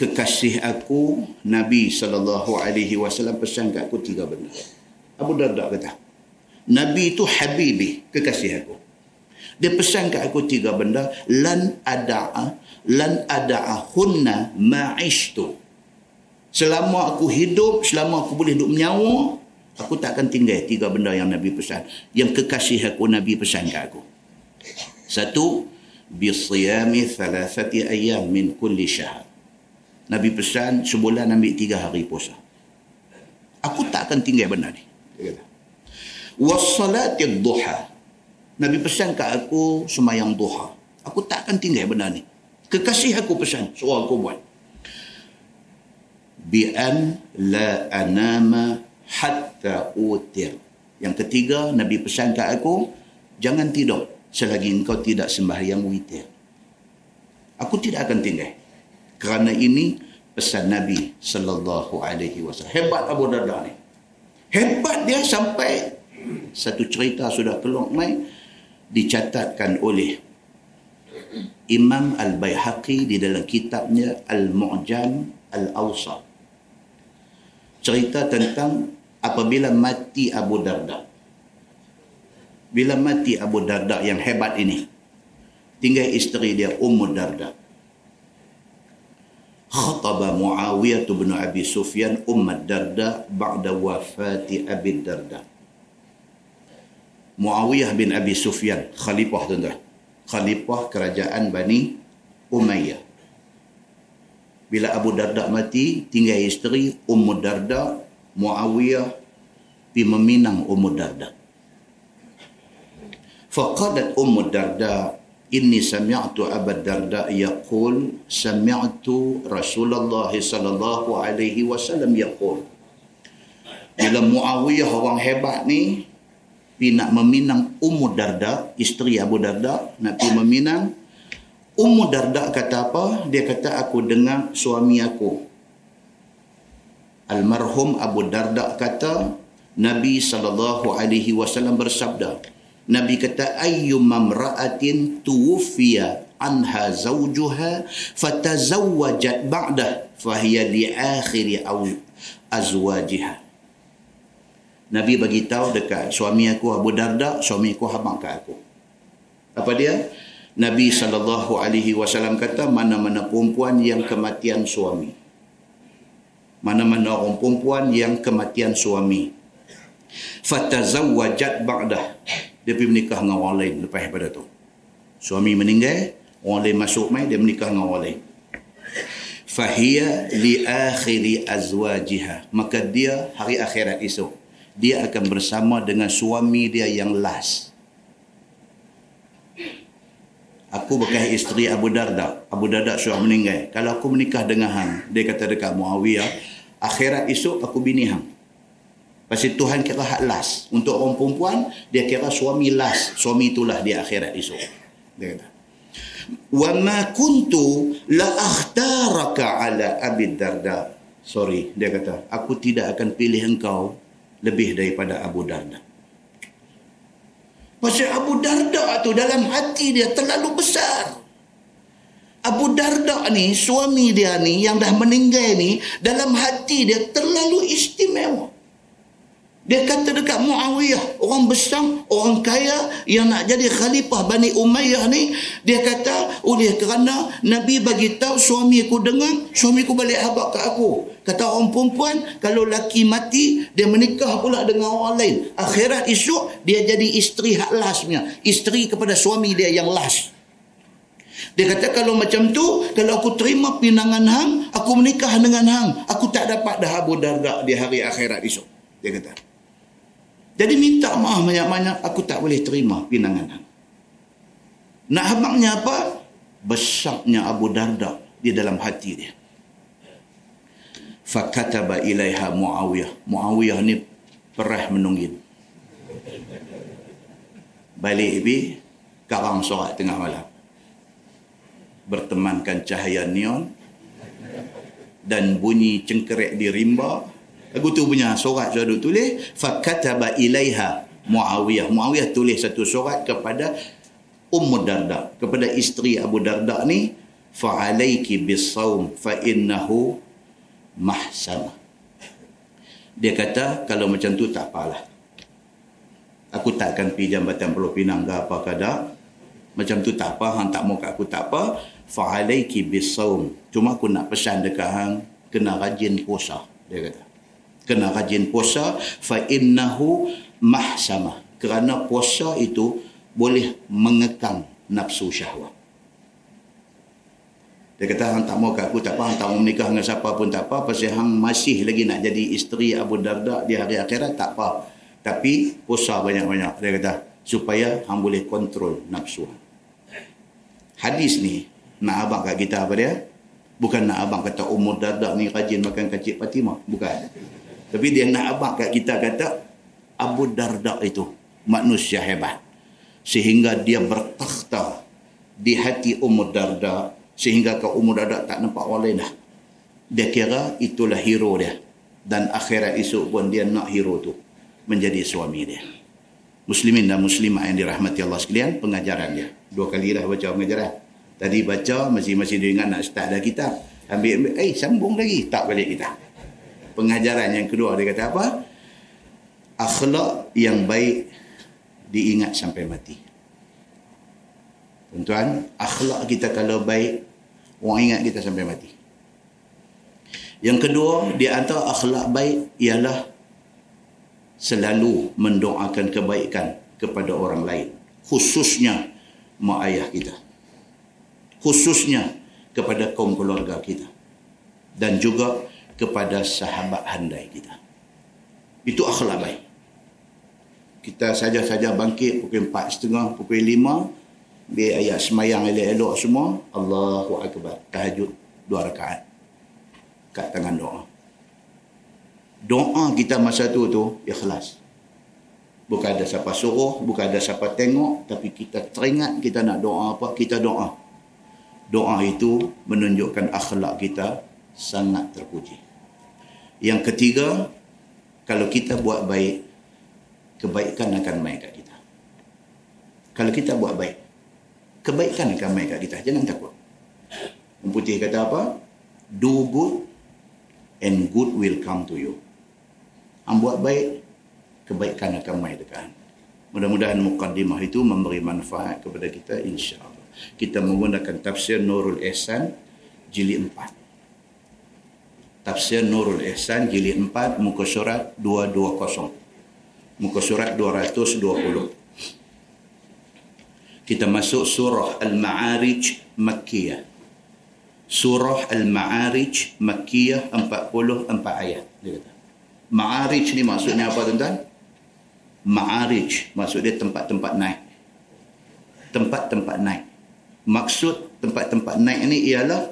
kekasih aku Nabi sallallahu alaihi wasallam pesan kat aku tiga benda. Abu Darda kata, Nabi itu habibi, kekasih aku. Dia pesan kat aku tiga benda, lan ada'a lan ada'a hunna ma'ishtu. Selama aku hidup, selama aku boleh hidup menyawa, aku tak akan tinggal tiga benda yang Nabi pesan. Yang kekasih aku Nabi pesan kat aku. Satu, bisiyami thalathati ayam min kulli syahr. Nabi pesan sebulan ambil tiga hari puasa. Aku tak akan tinggal benda ni. Dia kata. Wassalati duha. Nabi pesan kat aku semayang duha. Aku tak akan tinggal benda ni. Kekasih aku pesan. Suruh aku buat. Bi'an la anama hatta utir. Yang ketiga, Nabi pesan kat aku, jangan tidur selagi engkau tidak sembahyang witir. Aku tidak akan tinggal. Kerana ini pesan Nabi sallallahu alaihi wasallam. Hebat Abu Darda ni. Hebat dia sampai satu cerita sudah keluar mai dicatatkan oleh Imam Al-Baihaqi di dalam kitabnya Al-Mu'jam Al-Awsat. Cerita tentang apabila mati Abu Darda. Bila mati Abu Darda yang hebat ini. Tinggal isteri dia Ummu Darda khataba Muawiyah bin Abi Sufyan Umm Darda ba'da wafati Abi Darda. Muawiyah bin Abi Sufyan, khalifah tuan-tuan. Khalifah kerajaan Bani Umayyah. Bila Abu Darda mati, tinggal isteri Ummu Darda, Muawiyah pi meminang Ummu Darda. Faqadat Ummu Darda inni sami'tu Abu Darda yaqul sami'tu Rasulullah sallallahu alaihi wasallam yaqul. Bila Muawiyah orang hebat ni pi nak meminang Ummu Darda isteri Abu Darda nak pi meminang Ummu Darda kata apa? Dia kata aku dengar suami aku. Almarhum Abu Darda kata Nabi sallallahu alaihi wasallam bersabda Nabi kata ayyum mamra'atin tuwfiya anha zawjuha fatazawwajat ba'dah fahiya li akhiri azwajiha. Nabi bagi tahu dekat suami aku Abu Darda, suami aku habang kat aku. Apa dia? Nabi sallallahu alaihi wasallam kata mana-mana perempuan yang kematian suami. Mana-mana orang perempuan yang kematian suami. Fatazawwajat ba'dah dia pergi menikah dengan orang lain lepas daripada tu. Suami meninggal, orang lain masuk mai dia menikah dengan orang lain. Fahiyya li akhiri azwajiha. Maka dia hari akhirat esok dia akan bersama dengan suami dia yang last. Aku bekas isteri Abu Darda. Abu Darda sudah meninggal. Kalau aku menikah dengan hang, dia kata dekat Muawiyah, akhirat esok aku bini hang. Pasal Tuhan kira hak last. Untuk orang perempuan, dia kira suami last. Suami itulah di akhirat esok. Dia kata. Wa ma kuntu la akhtaraka ala Abi Darda. Sorry, dia kata, aku tidak akan pilih engkau lebih daripada Abu Darda. Pasal Abu Darda tu dalam hati dia terlalu besar. Abu Darda ni, suami dia ni yang dah meninggal ni, dalam hati dia terlalu istimewa. Dia kata dekat Muawiyah, orang besar, orang kaya yang nak jadi khalifah Bani Umayyah ni, dia kata, oleh kerana Nabi bagi tahu suami aku dengar, suami aku balik habak ke aku. Kata orang perempuan, kalau laki mati, dia menikah pula dengan orang lain. Akhirat esok, dia jadi isteri hak lastnya. Isteri kepada suami dia yang last. Dia kata kalau macam tu, kalau aku terima pinangan hang, aku menikah dengan hang, aku tak dapat dah Abu Darda di hari akhirat esok. Dia kata. Jadi minta maaf banyak-banyak, aku tak boleh terima pinangan. Nak habangnya apa? Besarnya Abu Darda di dalam hati dia. Fakataba ilaiha Muawiyah. Muawiyah ni perah menunggin. Balik bi karang sorat tengah malam. Bertemankan cahaya neon dan bunyi cengkerek di rimba Lagu tu punya surat sudah tulis fakataba ilaiha Muawiyah. Muawiyah tulis satu surat kepada Ummu Darda, kepada isteri Abu Darda ni fa alayki bisawm fa innahu mahsana. Dia kata kalau macam tu tak apalah. Aku tak akan pergi jambatan Pulau Pinang ke apa kada. Macam tu tak apa, hang tak mau kat aku tak apa. Fa alayki bisawm. Cuma aku nak pesan dekat hang kena rajin puasa, dia kata kena rajin puasa fa innahu mahsamah. Kerana puasa itu boleh mengekang nafsu syahwat. Dia kata hang tak mau kat aku tak apa hang tak mau menikah dengan siapa pun tak apa pasal hang masih lagi nak jadi isteri Abu Darda di hari akhirat tak apa. Tapi puasa banyak-banyak. Dia kata supaya hang boleh kontrol nafsu hadis ni nak abang kat kita apa dia? Bukan nak abang kata umur Darda ni rajin makan kacik Fatimah. Bukan tapi dia nak abang kat kita kata Abu Darda itu manusia hebat. Sehingga dia bertakhta di hati Umar Darda sehingga ke Umar Darda tak nampak lain dah. Dia kira itulah hero dia. Dan akhirat esok pun dia nak hero tu menjadi suami dia. Muslimin dan muslimah yang dirahmati Allah sekalian, pengajaran dia. Dua kali dah baca pengajaran. Tadi baca, masih-masih dia ingat nak start dah kita. Ambil, ambil, eh sambung lagi. Tak balik kita pengajaran yang kedua dia kata apa akhlak yang baik diingat sampai mati tuan-tuan akhlak kita kalau baik orang ingat kita sampai mati yang kedua di antara akhlak baik ialah selalu mendoakan kebaikan kepada orang lain. Khususnya mak ayah kita. Khususnya kepada kaum keluarga kita. Dan juga kepada sahabat handai kita. Itu akhlak baik. Kita saja-saja bangkit pukul empat setengah, pukul lima. Biar ayat semayang elok-elok semua. Allahu Akbar. Tahajud dua rakaat. Kat tangan doa. Doa kita masa tu tu ikhlas. Bukan ada siapa suruh, bukan ada siapa tengok. Tapi kita teringat kita nak doa apa, kita doa. Doa itu menunjukkan akhlak kita sangat terpuji. Yang ketiga, kalau kita buat baik, kebaikan akan main kat kita. Kalau kita buat baik, kebaikan akan main kat kita. Jangan takut. Orang putih kata apa? Do good and good will come to you. Am buat baik, kebaikan akan main dekat. Mudah-mudahan mukaddimah itu memberi manfaat kepada kita insya-Allah. Kita menggunakan tafsir Nurul Ihsan jilid 4 tafsir Nurul Ihsan jilid 4 muka surat 220 muka surat 220 kita masuk surah Al-Ma'arij Makkiyah. Surah Al-Ma'arij Makkiyah 44 ayat dia kata. Ma'arij ni maksudnya apa tuan-tuan? Ma'arij maksud dia tempat-tempat naik. Tempat-tempat naik. Maksud tempat-tempat naik ini ialah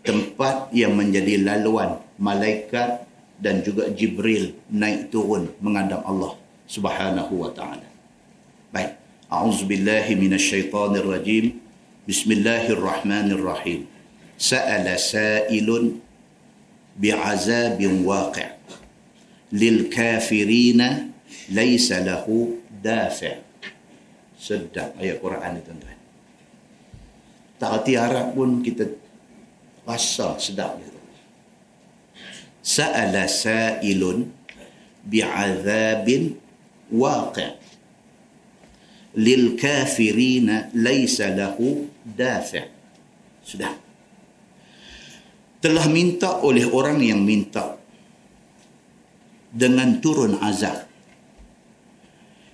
tempat yang menjadi laluan malaikat dan juga Jibril naik turun menghadap Allah Subhanahu wa taala. Baik. A'udzubillahi minasyaitonir rajim. Bismillahirrahmanirrahim. Sa'ala sa'ilun bi'azabin waqi' lil kafirina laysa lahu dafi' sedap ayat Quran itu tuan-tuan. Tak hati Arab pun kita rasa sedap gitu. Sa'ala sa'ilun bi'adzabin waqi' lil kafirina laysa lahu dafi' sudah telah minta oleh orang yang minta. dengan turun azab.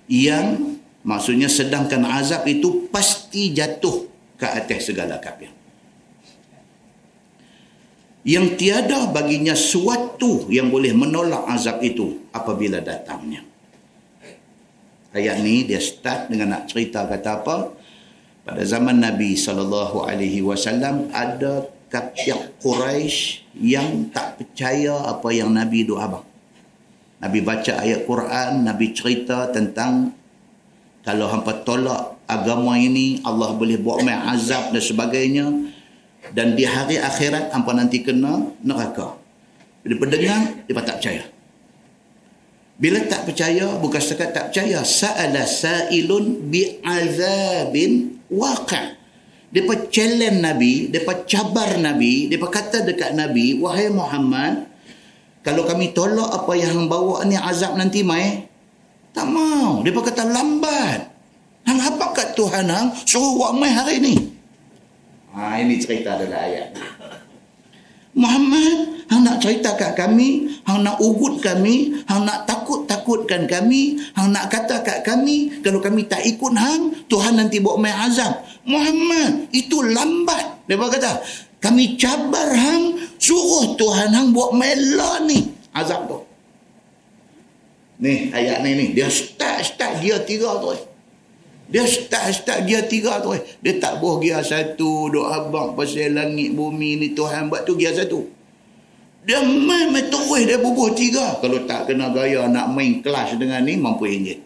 yang maksudnya sedangkan azab itu pasti jatuh ke atas segala kafir yang tiada baginya suatu yang boleh menolak azab itu apabila datangnya. Ayat ni dia start dengan nak cerita kata apa? Pada zaman Nabi sallallahu alaihi wasallam ada kafir Quraisy yang tak percaya apa yang Nabi doa abang. Nabi baca ayat Quran, Nabi cerita tentang kalau hampa tolak agama ini Allah boleh buat mai azab dan sebagainya dan di hari akhirat hampa nanti kena neraka. Bila pendengar, dia tak percaya. Bila tak percaya, bukan setakat tak percaya. Sa'ala sa'ilun bi'azabin waqa' Dia challenge Nabi, dia cabar Nabi, dia kata dekat Nabi, wahai Muhammad, kalau kami tolak apa yang bawa ni azab nanti mai, tak mau. Dia kata lambat. Hang apa kat Tuhan hang suruh buat mai hari ni? Ha, ini cerita dalam ayat. Muhammad, hang nak cerita kat kami, hang nak ugut kami, hang nak takut-takutkan kami, hang nak kata kat kami, kalau kami tak ikut hang, Tuhan nanti buat main azab. Muhammad, itu lambat. Dia kata, kami cabar hang, suruh Tuhan hang buat mela ni. Azab tu. Ni, ayat ni ni. Dia start-start dia tiga tu. Eh. Dia start-start dia tiga tu. Eh. Dia tak boh dia satu. Duk abang pasal langit bumi ni Tuhan buat tu dia satu. Dia main main terus dia bubuh tiga. Kalau tak kena gaya nak main kelas dengan ni mampu injit.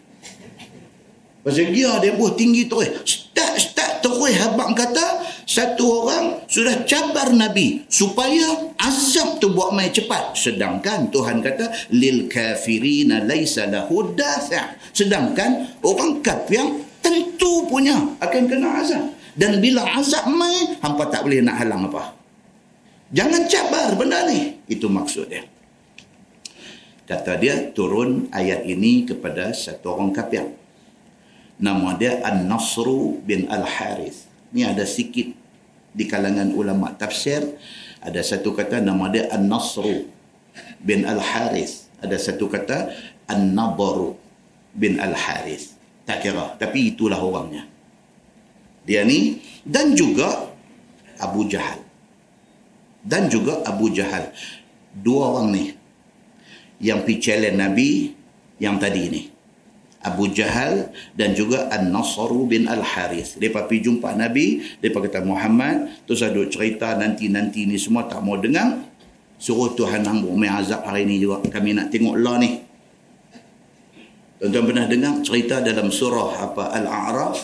Pasal dia dia buh tinggi terus. Start-start terus abang kata satu orang sudah cabar Nabi supaya azab tu buat main cepat. Sedangkan Tuhan kata lil kafirina laisa lahu dafi'. Sedangkan orang kafir tentu punya akan kena azab. Dan bila azab mai, hampa tak boleh nak halang apa. Jangan cabar benda ni. Itu maksud dia. Kata dia turun ayat ini kepada satu orang kafir. Nama dia An-Nasru bin Al-Harith. Ini ada sikit di kalangan ulama tafsir. Ada satu kata nama dia An-Nasru bin Al-Harith. Ada satu kata An-Nabaru bin Al-Harith Tak kira. Tapi itulah orangnya. Dia ni. Dan juga Abu Jahal. Dan juga Abu Jahal. Dua orang ni. Yang pergi challenge Nabi yang tadi ni. Abu Jahal dan juga An-Nasru bin Al-Harith. Mereka pergi jumpa Nabi. Mereka kata Muhammad. Terus ada cerita nanti-nanti ni semua tak mau dengar. Suruh Tuhan hang buat azab hari ni juga. Kami nak tengok Allah ni. Tuan-tuan pernah dengar cerita dalam surah apa Al-A'raf.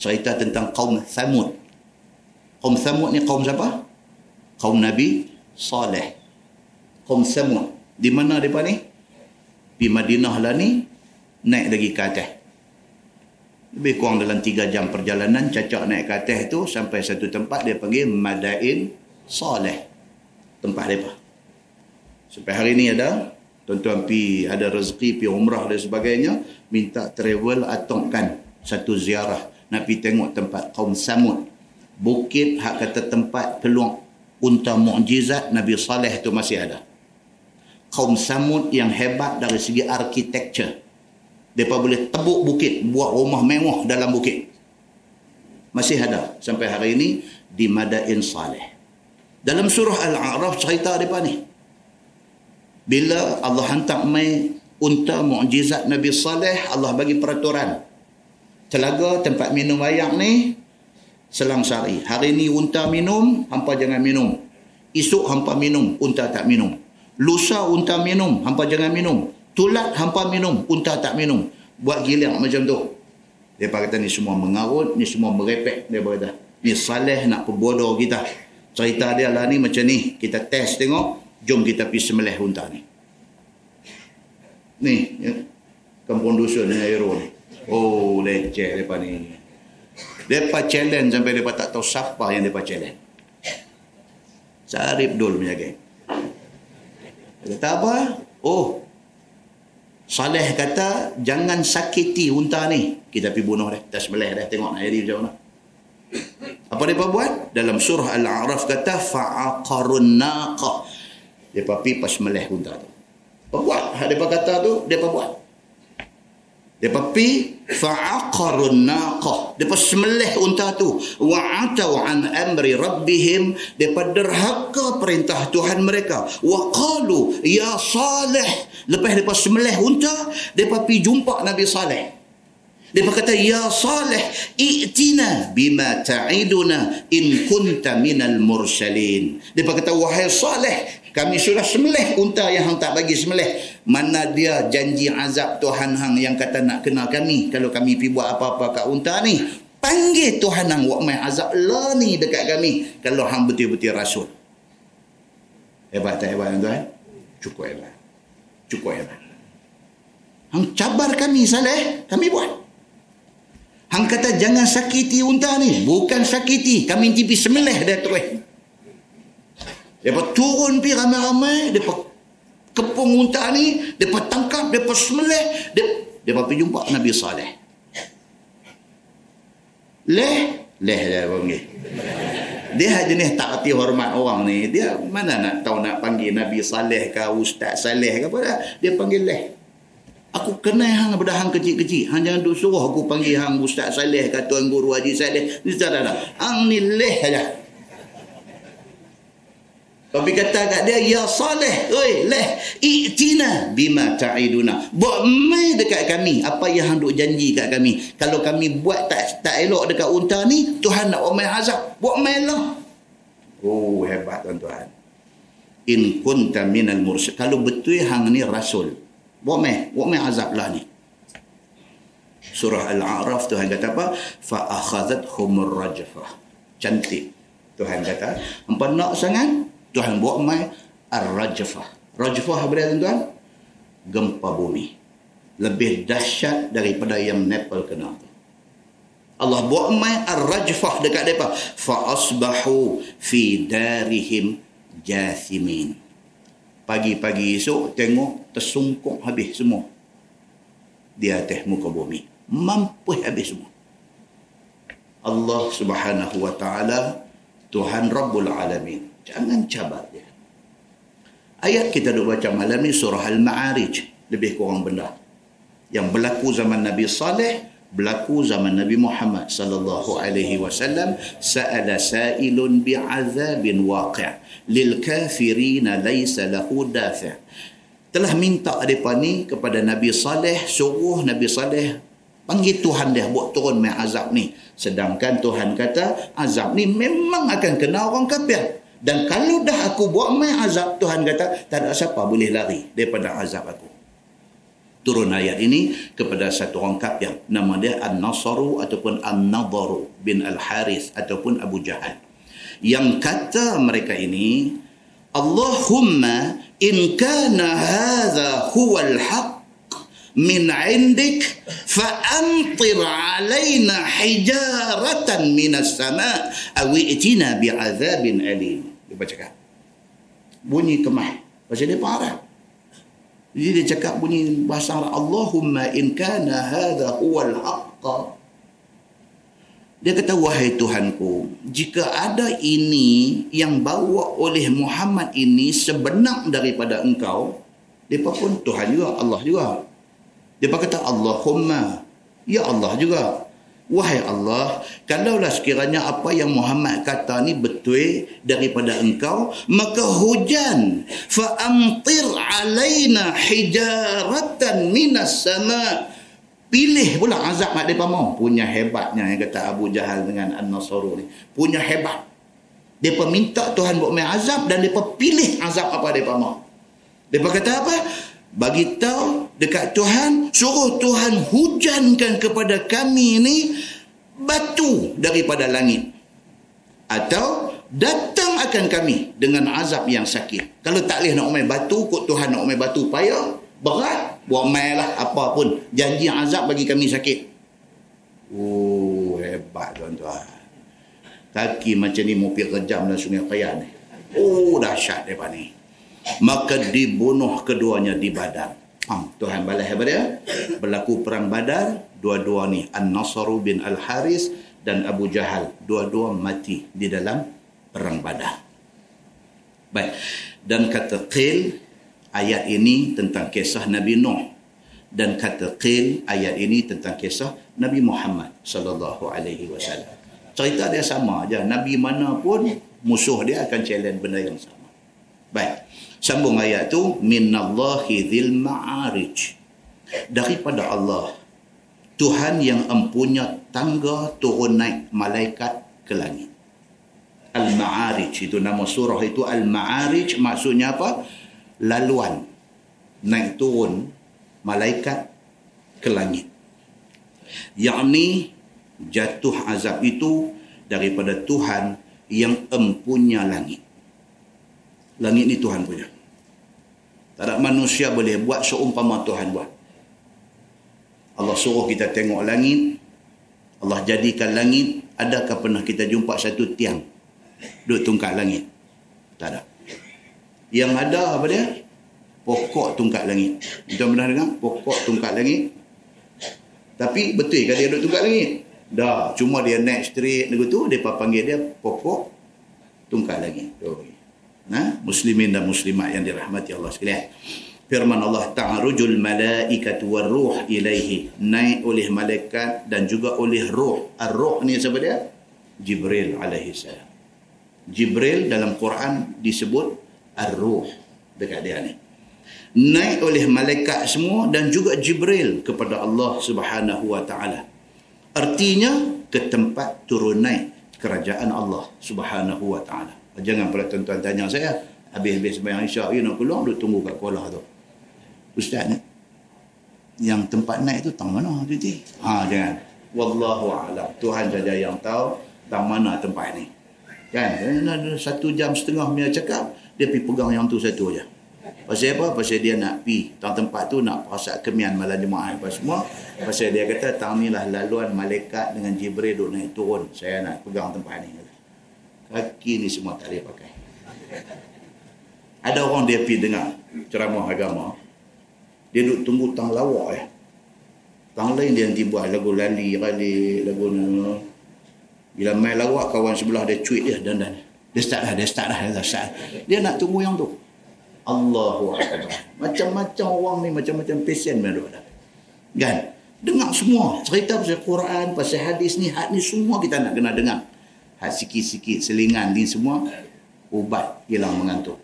Cerita tentang kaum Thamud. Kaum Thamud ni kaum siapa? Kaum Nabi Saleh. Kaum Thamud. Di mana mereka ni? Di Madinah lah ni naik lagi ke atas. Lebih kurang dalam tiga jam perjalanan, cacak naik ke atas tu sampai satu tempat dia panggil Madain Saleh. Tempat mereka. Sampai hari ni ada, tuan-tuan pi ada rezeki, pi umrah dan sebagainya, minta travel atongkan satu ziarah. Nak pi tengok tempat kaum Samud. Bukit hak kata tempat peluang unta mukjizat Nabi Saleh tu masih ada. Kaum Samud yang hebat dari segi architecture mereka boleh tebuk bukit, buat rumah mewah dalam bukit. Masih ada sampai hari ini di Madain Saleh. Dalam surah Al-A'raf cerita mereka ni. Bila Allah hantar mai unta mukjizat Nabi Saleh, Allah bagi peraturan. Telaga tempat minum air ni selang sari. Hari ni unta minum, hampa jangan minum. Esok hampa minum, unta tak minum. Lusa unta minum, hampa jangan minum. Tulat hampa minum, unta tak minum. Buat gilang macam tu. Dia kata ni semua mengarut, ni semua merepek. Dia kata, ni saleh nak perbodoh kita. Cerita dia lah ni macam ni. Kita test tengok, jom kita pergi semelih unta ni. Ni, ya. kampung dusun ni aero ni. Oh, leceh mereka ni. Mereka challenge sampai mereka tak tahu siapa yang mereka challenge. Sarip dul punya geng. Kata apa? Oh, Saleh kata, jangan sakiti unta ni. Kita pergi bunuh dia. Dah sebelah dah. Tengok nak jadi macam mana. Apa dia buat? Dalam surah Al-A'raf kata, fa'aqarun naqah. Dia pergi pas meleh unta tu. Buat? Dia kata tu, dia buat. Dia pergi fa'aqarun naqah. Dia semelih unta tu. Wa'atau an amri rabbihim. Dia derhaka perintah Tuhan mereka. Wa qalu ya salih. Lepas dia semelih unta, dia pergi jumpa Nabi Saleh. Dia kata, Ya Saleh, i'tina bima ta'iduna in kunta minal mursalin. Dia kata, Wahai Saleh, kami sudah semelih unta yang hang tak bagi semelih. Mana dia janji azab Tuhan hang yang kata nak kenal kami. Kalau kami pergi buat apa-apa kat unta ni. Panggil Tuhan hang buat main azab lah ni dekat kami. Kalau hang betul-betul rasul. Hebat tak hebat tuan? Cukup hebat. Cukup hebat. Hang cabar kami Saleh. Kami buat. Hang kata jangan sakiti unta ni. Bukan sakiti. Kami tipi semelih dia terus. Dia turun pi ramai-ramai. Dia kepung unta ni. Dia tangkap. Dia semelih. Dia pergi jumpa Nabi Saleh. Leh. Leh dia panggil. Dia jenis tak hati hormat orang ni. Dia mana nak tahu nak panggil Nabi Saleh ke Ustaz Saleh ke apa. Dia panggil leh. Aku kenal hang pada hang kecil-kecil. Hang jangan duk suruh aku panggil hang Ustaz Saleh ke Tuan Guru Haji Saleh. Ni tak ada. Hang ni leh saja. Tapi kata kat dia, Ya Saleh, oi, leh, i'tina bima ta'iduna. Buat mai dekat kami, apa yang hang duk janji kat kami. Kalau kami buat tak tak elok dekat unta ni, Tuhan nak buat mai azab. Buat mai lah. Oh, hebat tuan-tuan. In kunta minal mursal. Kalau betul hang ni rasul, Buat meh, buat meh azab lah ni. Surah Al-A'raf Tuhan kata apa? Fa akhadhathum rajfah. Cantik. Tuhan kata, hampa nak sangat Tuhan buat mai ar-rajfah. Rajfah apa dia tuan? Gempa bumi. Lebih dahsyat daripada yang Nepal kena tu. Allah buat mai ar-rajfah dekat depa. Fa asbahu fi darihim jathimin. Pagi-pagi esok tengok tersungkuk habis semua. Di atas muka bumi. Mampu habis semua. Allah subhanahu wa ta'ala Tuhan Rabbul Alamin. Jangan cabar dia. Ayat kita duk baca malam ni surah Al-Ma'arij. Lebih kurang benda. Yang berlaku zaman Nabi Saleh berlaku zaman Nabi Muhammad sallallahu alaihi wasallam sa'ala sa'ilun bi'adzabin waqi' lil kafirin laysa lahu dafi' telah minta depa ni kepada Nabi Saleh suruh Nabi Saleh panggil Tuhan dia buat turun mai azab ni sedangkan Tuhan kata azab ni memang akan kena orang kafir dan kalau dah aku buat mai azab Tuhan kata tak ada siapa boleh lari daripada azab aku. Turun ayat ini kepada satu orang kafir nama dia An-Nasaru ataupun An-Nadaru bin Al-Haris ataupun Abu Jahal. Yang kata mereka ini Allahumma in kana hadha huwa al-haq min indik fa amtir alaina hijaratan min as-sama' aw i'tina bi'adzabin alim dia baca bunyi kemah baca dia parah jadi dia cakap bunyi bahasa Arab Allahumma in kana hadha huwal haqq. Dia kata wahai Tuhanku, jika ada ini yang bawa oleh Muhammad ini sebenar daripada engkau, depa pun Tuhan juga, Allah juga. Depa kata Allahumma, ya Allah juga. Wahai Allah, kalaulah sekiranya apa yang Muhammad kata ni betul daripada engkau, maka hujan fa amtir alaina hijaratan minas sama. Pilih pula azab mak depa mau. Punya hebatnya yang kata Abu Jahal dengan An-Nasaru ni. Punya hebat. Depa minta Tuhan buat mai azab dan depa pilih azab apa depa mau. Depa kata apa? Bagi tahu dekat Tuhan suruh Tuhan hujankan kepada kami ini batu daripada langit. Atau datang akan kami dengan azab yang sakit. Kalau tak boleh nak umai batu kok Tuhan nak umai batu payah? Berat buat mai lah apa pun. Janji azab bagi kami sakit. Oh hebat tuan-tuan. Kaki macam ni mobil kejam dalam sungai Qayan ni. Oh dahsyat depan ni maka dibunuh keduanya di Badar. Pam, Tuhan balas apa dia? Berlaku perang Badar, dua-dua ni An-Nasru bin Al-Haris dan Abu Jahal, dua-dua mati di dalam perang Badar. Baik. Dan kata Qil ayat ini tentang kisah Nabi Nuh dan kata Qil ayat ini tentang kisah Nabi Muhammad sallallahu alaihi wasallam. Cerita dia sama aja. Nabi mana pun musuh dia akan challenge benda yang sama. Baik. Sambung ayat tu minallahi dzil ma'arij. Daripada Allah Tuhan yang empunya tangga turun naik malaikat ke langit. Al-Ma'arij itu nama surah itu Al-Ma'arij maksudnya apa? Laluan naik turun malaikat ke langit. Yakni jatuh azab itu daripada Tuhan yang empunya langit. Langit ni Tuhan punya. Tak ada manusia boleh buat seumpama Tuhan buat. Allah suruh kita tengok langit. Allah jadikan langit. Adakah pernah kita jumpa satu tiang duduk tungkat langit? Tak ada. Yang ada apa dia? Pokok tungkat langit. Kita pernah dengar? Pokok tungkat langit. Tapi betul kan dia duduk tungkat langit? Dah. Cuma dia naik straight. Dia panggil dia pokok tungkat langit. Oh ha? muslimin dan muslimat yang dirahmati Allah sekalian. Firman Allah ta'arujul malaikatu warruh ilaihi. Naik oleh malaikat dan juga oleh ruh. Ar-ruh ni siapa dia? Jibril alaihi salam. Jibril dalam Quran disebut ar-ruh dekat dia ni. Naik oleh malaikat semua dan juga Jibril kepada Allah Subhanahu wa taala. Artinya ke tempat turun naik kerajaan Allah Subhanahu wa taala Jangan pula tuan-tuan tanya saya. Habis-habis sembahyang isyak, you nak keluar, duduk tunggu kat kuala tu. Ustaz ni, yang tempat naik tu tang mana tu? Ha, jangan. Wallahu a'lam. Tuhan saja yang tahu tang mana tempat ni. Kan? Ada satu jam setengah punya cakap, dia pergi pegang yang tu satu aja. Pasal apa? Pasal dia nak pi tang tempat tu nak pasak kemian malam jemaah apa semua. Pasal dia kata tang ni lah laluan malaikat dengan Jibril duk naik turun. Saya nak pegang tempat ni. Kaki ni semua tak boleh pakai. Ada orang dia pergi dengar ceramah agama. Dia duduk tunggu tang lawak ya. Tang lain dia nanti buat lagu lali, rali, lagu ni. Bila main lawak, kawan sebelah dia cuit dia dan dan. Dia start dah, dia start dah, dia start. Dia nak tunggu yang tu. Allahu Akbar. Macam-macam orang ni, macam-macam pesen mereka dah. Kan? Dengar semua. Cerita pasal Quran, pasal hadis ni, had ni semua kita nak kena dengar. Had sikit-sikit, selingan ni semua. Ubat hilang mengantuk.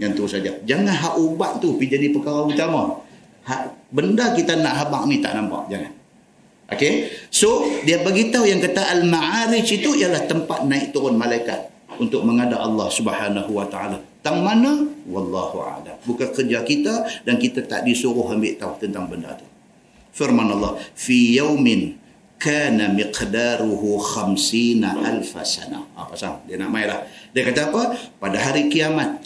Yang tu saja. Jangan hak ubat tu pergi jadi perkara utama. Hak benda kita nak habak ni tak nampak. Jangan. Okay. So, dia beritahu yang kata Al-Ma'arij itu ialah tempat naik turun malaikat. Untuk menghadap Allah subhanahu wa ta'ala. Tang mana? Wallahu a'lam. Bukan kerja kita dan kita tak disuruh ambil tahu tentang benda tu firman Allah fi yaumin kana miqdaruhu khamsina alfa sana. Apa sah dia nak main lah. Dia kata apa? Pada hari kiamat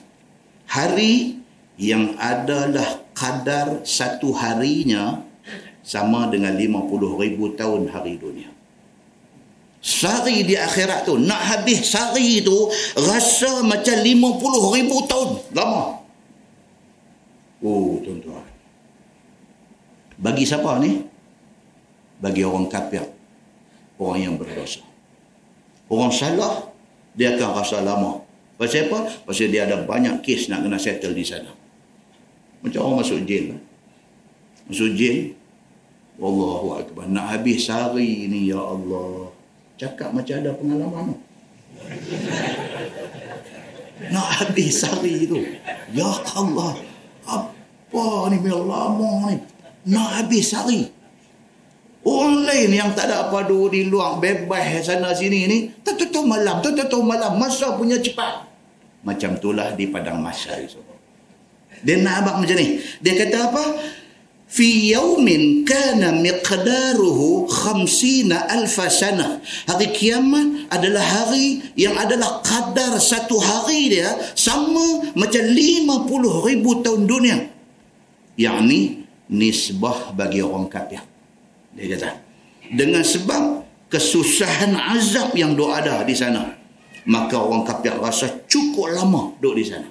hari yang adalah kadar satu harinya sama dengan 50 ribu tahun hari dunia. Sari di akhirat tu nak habis sari tu rasa macam 50 ribu tahun. Lama. Oh tuan-tuan. Bagi siapa ni? Bagi orang kafir. Orang yang berdosa. Orang salah, dia akan rasa lama. Pasal apa? Pasal dia ada banyak kes nak kena settle di sana. Macam orang masuk jail. Masuk jail. Allahu Akbar. Nak habis sehari ni, Ya Allah. Cakap macam ada pengalaman. (laughs) Nak habis sehari tu. Ya Allah. Apa ni, lama ni nak habis hari. Orang lain yang tak ada apa dulu di luar bebas sana sini ni, tahu malam, tahu malam, masa punya cepat. Macam itulah di padang masa itu. Dia nak abang macam ni. Dia kata apa? Fi yaumin kana miqdaruhu khamsina alfa sana. Hari kiamat adalah hari yang adalah kadar satu hari dia sama macam lima puluh ribu tahun dunia. Yang ni nisbah bagi orang kafir. Dia kata, dengan sebab kesusahan azab yang dok ada di sana, maka orang kafir rasa cukup lama duduk di sana.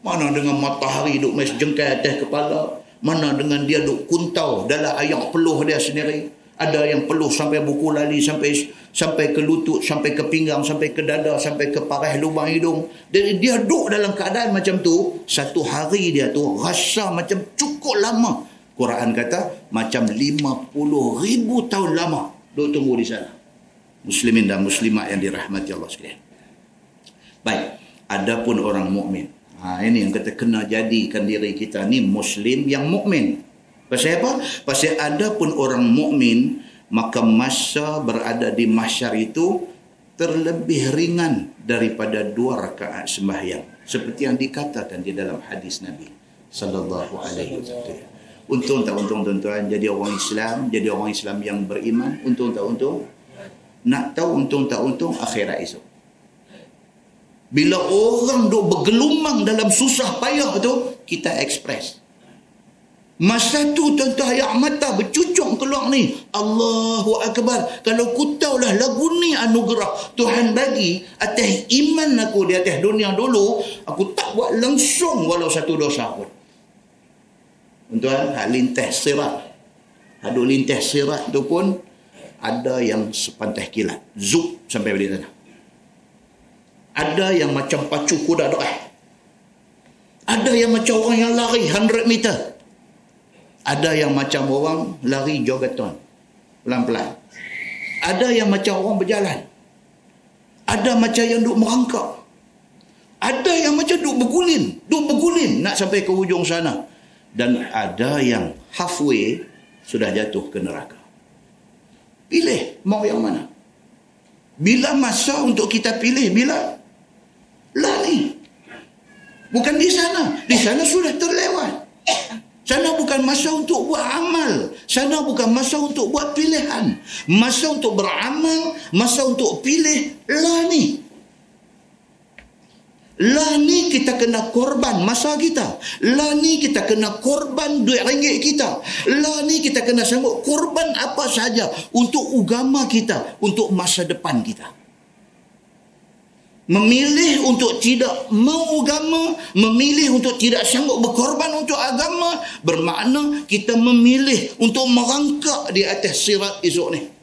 Mana dengan matahari duduk mes jengkai atas kepala, mana dengan dia duduk kuntau dalam ayak peluh dia sendiri, ada yang peluh sampai buku lali sampai sampai ke lutut sampai ke pinggang sampai ke dada sampai ke parah lubang hidung dan dia duduk dalam keadaan macam tu satu hari dia tu rasa macam cukup lama Quran kata macam 50 ribu tahun lama duduk tunggu di sana. Muslimin dan muslimat yang dirahmati Allah sekalian. Baik adapun orang mukmin. Ha ini yang kata kena jadikan diri kita ni muslim yang mukmin. Pasal apa? Pasal ada pun orang mukmin maka masa berada di mahsyar itu terlebih ringan daripada dua rakaat sembahyang. Seperti yang dikatakan di dalam hadis Nabi sallallahu alaihi wasallam. Untung tak untung tuan-tuan jadi orang Islam, jadi orang Islam yang beriman, untung tak untung? Nak tahu untung tak untung akhirat esok. Bila orang duk bergelumang dalam susah payah tu, kita express. Masa tu tuan-tuan ayat mata bercucuk keluar ni. Allahu Akbar. Kalau ku tahulah lagu ni anugerah Tuhan bagi atas iman aku di atas dunia dulu, aku tak buat langsung walau satu dosa pun. Tuan-tuan, hak lintas sirat. Haduk lintas sirat tu pun ada yang sepantai kilat. Zup sampai balik sana. Ada yang macam pacu kuda doa. Ada yang macam orang yang lari 100 meter ada yang macam orang lari jogeton pelan-pelan ada yang macam orang berjalan ada macam yang duk merangkak ada yang macam duk bergulin duk bergulin nak sampai ke hujung sana dan ada yang halfway sudah jatuh ke neraka pilih mau yang mana bila masa untuk kita pilih bila lari bukan di sana di sana sudah terlewat sana bukan masa untuk buat amal. Sana bukan masa untuk buat pilihan. Masa untuk beramal, masa untuk pilih lah ni. Lah ni kita kena korban masa kita. Lah ni kita kena korban duit ringgit kita. Lah ni kita kena sanggup korban apa saja untuk agama kita, untuk masa depan kita memilih untuk tidak mau agama, memilih untuk tidak sanggup berkorban untuk agama, bermakna kita memilih untuk merangkak di atas sirat esok ni.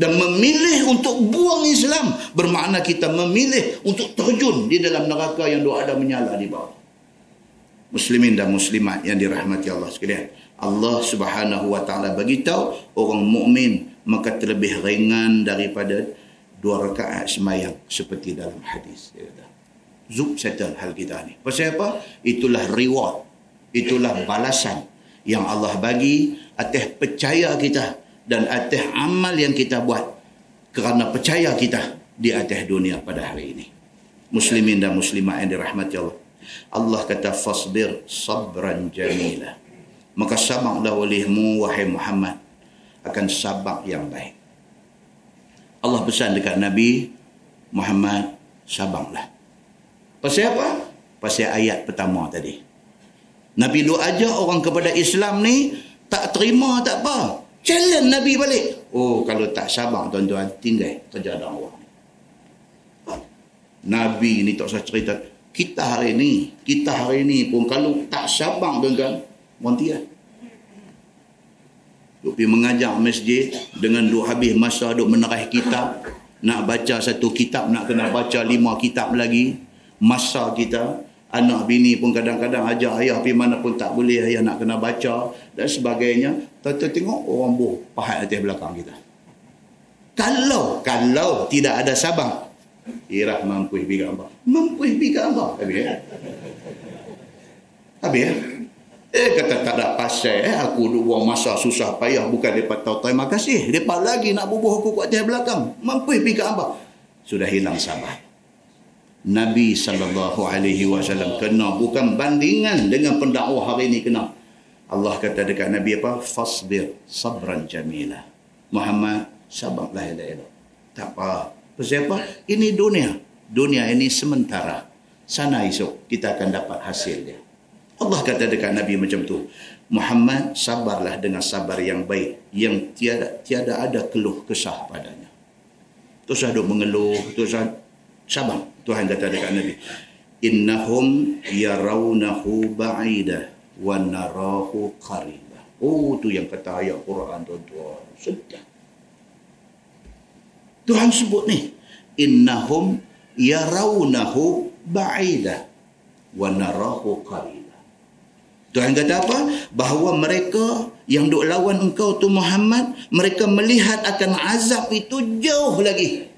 Dan memilih untuk buang Islam, bermakna kita memilih untuk terjun di dalam neraka yang doa ada menyala di bawah. muslimin dan muslimat yang dirahmati Allah sekalian. Allah Subhanahu wa taala bagi tahu orang mukmin maka terlebih ringan daripada dua rakaat semayang seperti dalam hadis dia kata. Zup settle hal kita ni. Pasal apa? Itulah reward. Itulah balasan yang Allah bagi atas percaya kita dan atas amal yang kita buat kerana percaya kita di atas dunia pada hari ini. Muslimin dan muslimat yang dirahmati Allah. Allah kata fasbir sabran jamila. Maka sabaklah olehmu wahai Muhammad akan sabak yang baik. Allah pesan dekat Nabi Muhammad sabaklah. Pasal apa? Pasal ayat pertama tadi. Nabi lu ajar orang kepada Islam ni tak terima tak apa. Challenge Nabi balik. Oh kalau tak sabar tuan-tuan tinggal kerja orang. Nabi ni tak usah cerita. Kita hari ni, kita hari ni pun kalau tak sabar tuan-tuan, montia. Duk pergi mengajar masjid dengan duk habis masa duk menerah kitab. Nak baca satu kitab, nak kena baca lima kitab lagi. Masa kita, anak bini pun kadang-kadang ajar ayah pergi mana pun tak boleh ayah nak kena baca dan sebagainya. Tata tengok orang buh pahat atas belakang kita. Kalau kalau tidak ada sabang irah mampu pergi gambar mampu pergi gambar habis ya habis ya eh kata tak ada pasal eh? Aku duk buang masa susah payah bukan depa tahu terima kasih. Depa lagi nak bubuh aku kat atas belakang. Mampu pergi gambar sudah hilang sabar Nabi sallallahu alaihi wasallam kena bukan bandingan dengan pendakwah hari ini kena. Allah kata dekat Nabi apa? Fasbir sabran jamila. Muhammad sabarlah ya Allah. Tak apa. Pasal apa? Ini dunia. Dunia ini sementara. Sana esok kita akan dapat hasil dia. Allah kata dekat Nabi macam tu. Muhammad sabarlah dengan sabar yang baik yang tiada tiada ada keluh kesah padanya. Terus ada mengeluh, terus sabar. Tuhan kata dekat Nabi. Innahum yarawnahu ba'ida wa narahu qariba. Oh, tu yang kata ayat Quran tuan-tuan. Sedap. Tuhan sebut ni. Innahum yarawnahu ba'ida wa narahu qariba. Tuhan kata apa? Bahawa mereka yang duk lawan engkau tu Muhammad, mereka melihat akan azab itu jauh lagi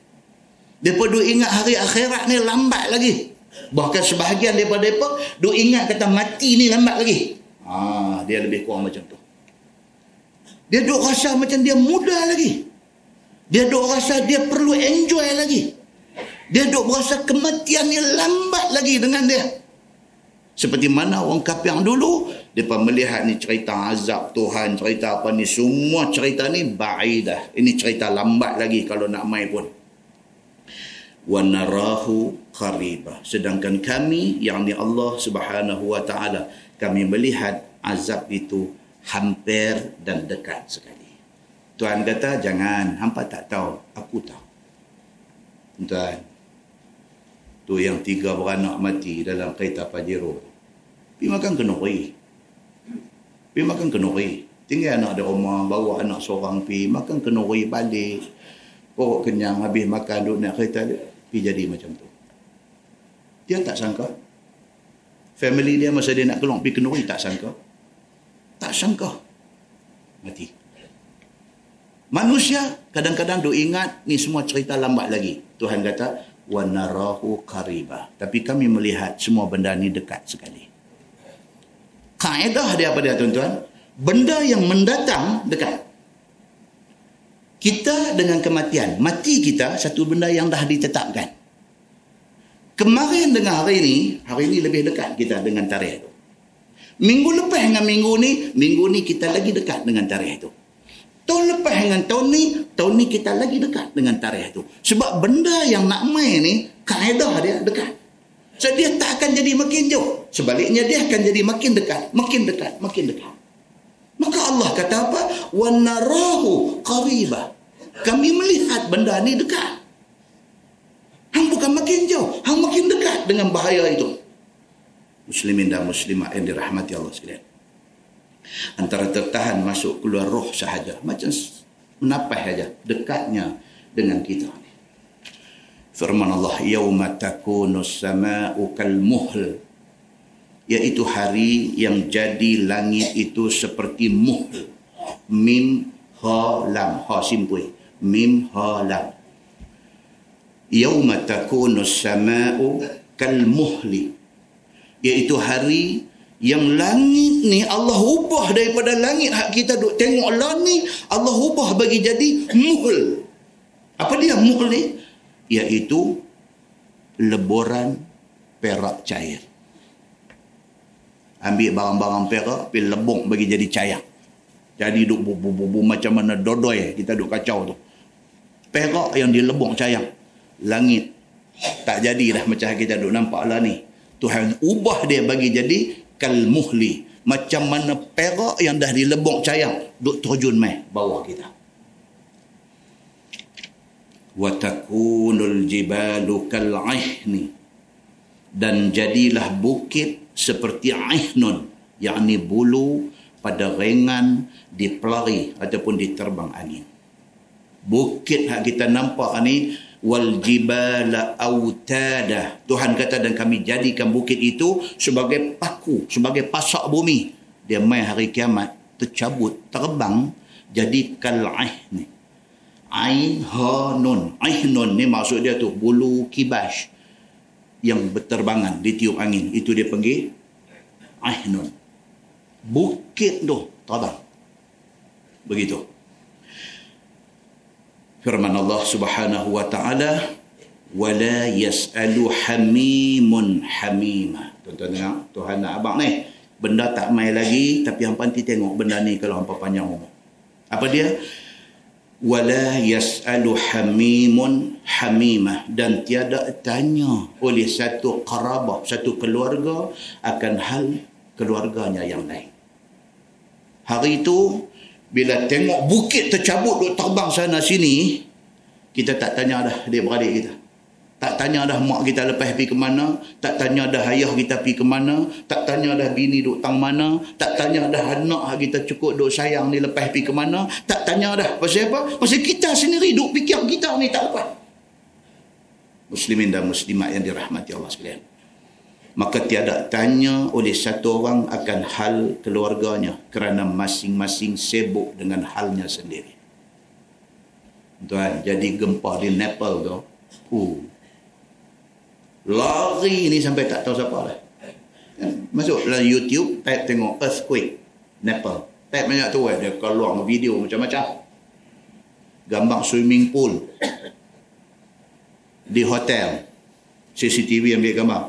mereka duk ingat hari akhirat ni lambat lagi. Bahkan sebahagian daripada mereka duk ingat kata mati ni lambat lagi. Ha, dia lebih kurang macam tu. Dia duk rasa macam dia muda lagi. Dia duk rasa dia perlu enjoy lagi. Dia duk rasa kematian ni lambat lagi dengan dia. Seperti mana orang kafir dulu, mereka melihat ni cerita azab Tuhan, cerita apa ni, semua cerita ni ba'idah. Ini cerita lambat lagi kalau nak main pun wa narahu qariba sedangkan kami yakni Allah Subhanahu wa taala kami melihat azab itu hampir dan dekat sekali. Tuhan kata jangan hampa tak tahu aku tahu. Tuhan tu yang tiga beranak mati dalam kereta Pajero pergi makan kenuri. Pergi makan kenuri. Tinggal anak di rumah bawa anak seorang pergi makan kenuri balik. Pokok kenyang habis makan duduk nak kereta dia pergi jadi macam tu. Dia tak sangka. Family dia masa dia nak keluar pergi kenuri tak sangka. Tak sangka. Mati. Manusia kadang-kadang duk ingat ni semua cerita lambat lagi. Tuhan kata narahu qariba. Tapi kami melihat semua benda ni dekat sekali. Kaedah dia apa dia tuan-tuan? Benda yang mendatang dekat kita dengan kematian. Mati kita satu benda yang dah ditetapkan. Kemarin dengan hari ini, hari ini lebih dekat kita dengan tarikh itu. Minggu lepas dengan minggu ni, minggu ni kita lagi dekat dengan tarikh itu. Tahun lepas dengan tahun ni, tahun ni kita lagi dekat dengan tarikh itu. Sebab benda yang nak main ni, kaedah dia dekat. So dia tak akan jadi makin jauh. Sebaliknya dia akan jadi makin dekat, makin dekat, makin dekat. Maka Allah kata apa? Wa narahu qariba. Kami melihat benda ni dekat. Hang bukan makin jauh, hang makin dekat dengan bahaya itu. Muslimin dan muslimat yang dirahmati Allah sekalian. Antara tertahan masuk keluar roh sahaja. Macam menapas saja dekatnya dengan kita. Firman Allah, "Yauma takunu as-samaa'u kal-muhl iaitu hari yang jadi langit itu seperti muhl mim ha lam. Ha simpui mim ha lam. Yauma takunu as-sama'u kal muhli. Iaitu hari yang langit ni Allah ubah daripada langit. Hak kita duk tengok lah ni Allah ubah bagi jadi muhl apa dia muhl ni iaitu leburan perak cair ambil barang-barang perak pergi lebong bagi jadi cair jadi duk bu, bu, bu, bu, macam mana dodoi kita duk kacau tu. Perak yang dilebong cair langit tak jadi dah macam kita duk nampak lah ni. Tuhan ubah dia bagi jadi kal muhli. Macam mana perak yang dah dilebok cayang duk terjun mai bawah kita. Wa takunul jibalu kal ihni dan jadilah bukit seperti ihnun yakni bulu pada rengan dipelari ataupun diterbang angin. Bukit yang kita nampak ni wal jibala autada. Tuhan kata dan kami jadikan bukit itu sebagai paku sebagai pasak bumi. Dia mai hari kiamat tercabut terbang jadi kal ni ain ha nun ainun ni maksud dia tu bulu kibas yang berterbangan ditiup angin. Itu dia panggil ainun bukit tu terbang begitu. Firman Allah Subhanahu wa taala wala yasalu hamimun hamima. Tuan-tuan tengok Tuhan nak abang ni benda tak mai lagi tapi hangpa nanti tengok benda ni kalau hangpa panjang umur. Apa dia wala yasalu hamimun hamimah. Dan tiada tanya oleh satu qarabah satu keluarga akan hal keluarganya yang lain. Hari itu bila tengok bukit tercabut duk terbang sana sini kita tak tanya dah dia beradik kita tak tanya dah mak kita lepas pergi ke mana tak tanya dah ayah kita pergi ke mana tak tanya dah bini duk tang mana tak tanya dah anak kita cukup duk sayang ni lepas pergi ke mana tak tanya dah pasal apa pasal kita sendiri duk fikir kita ni tak lepas muslimin dan muslimat yang dirahmati Allah sekalian maka tiada tanya oleh satu orang akan hal keluarganya kerana masing-masing sibuk dengan halnya sendiri. Tuan, jadi gempa di Nepal tu. Uh. Lari ni sampai tak tahu siapa lah. Masuk dalam YouTube, type tengok earthquake Nepal. Type banyak tu eh, dia keluar video macam-macam. Gambar swimming pool. Di hotel. CCTV ambil gambar.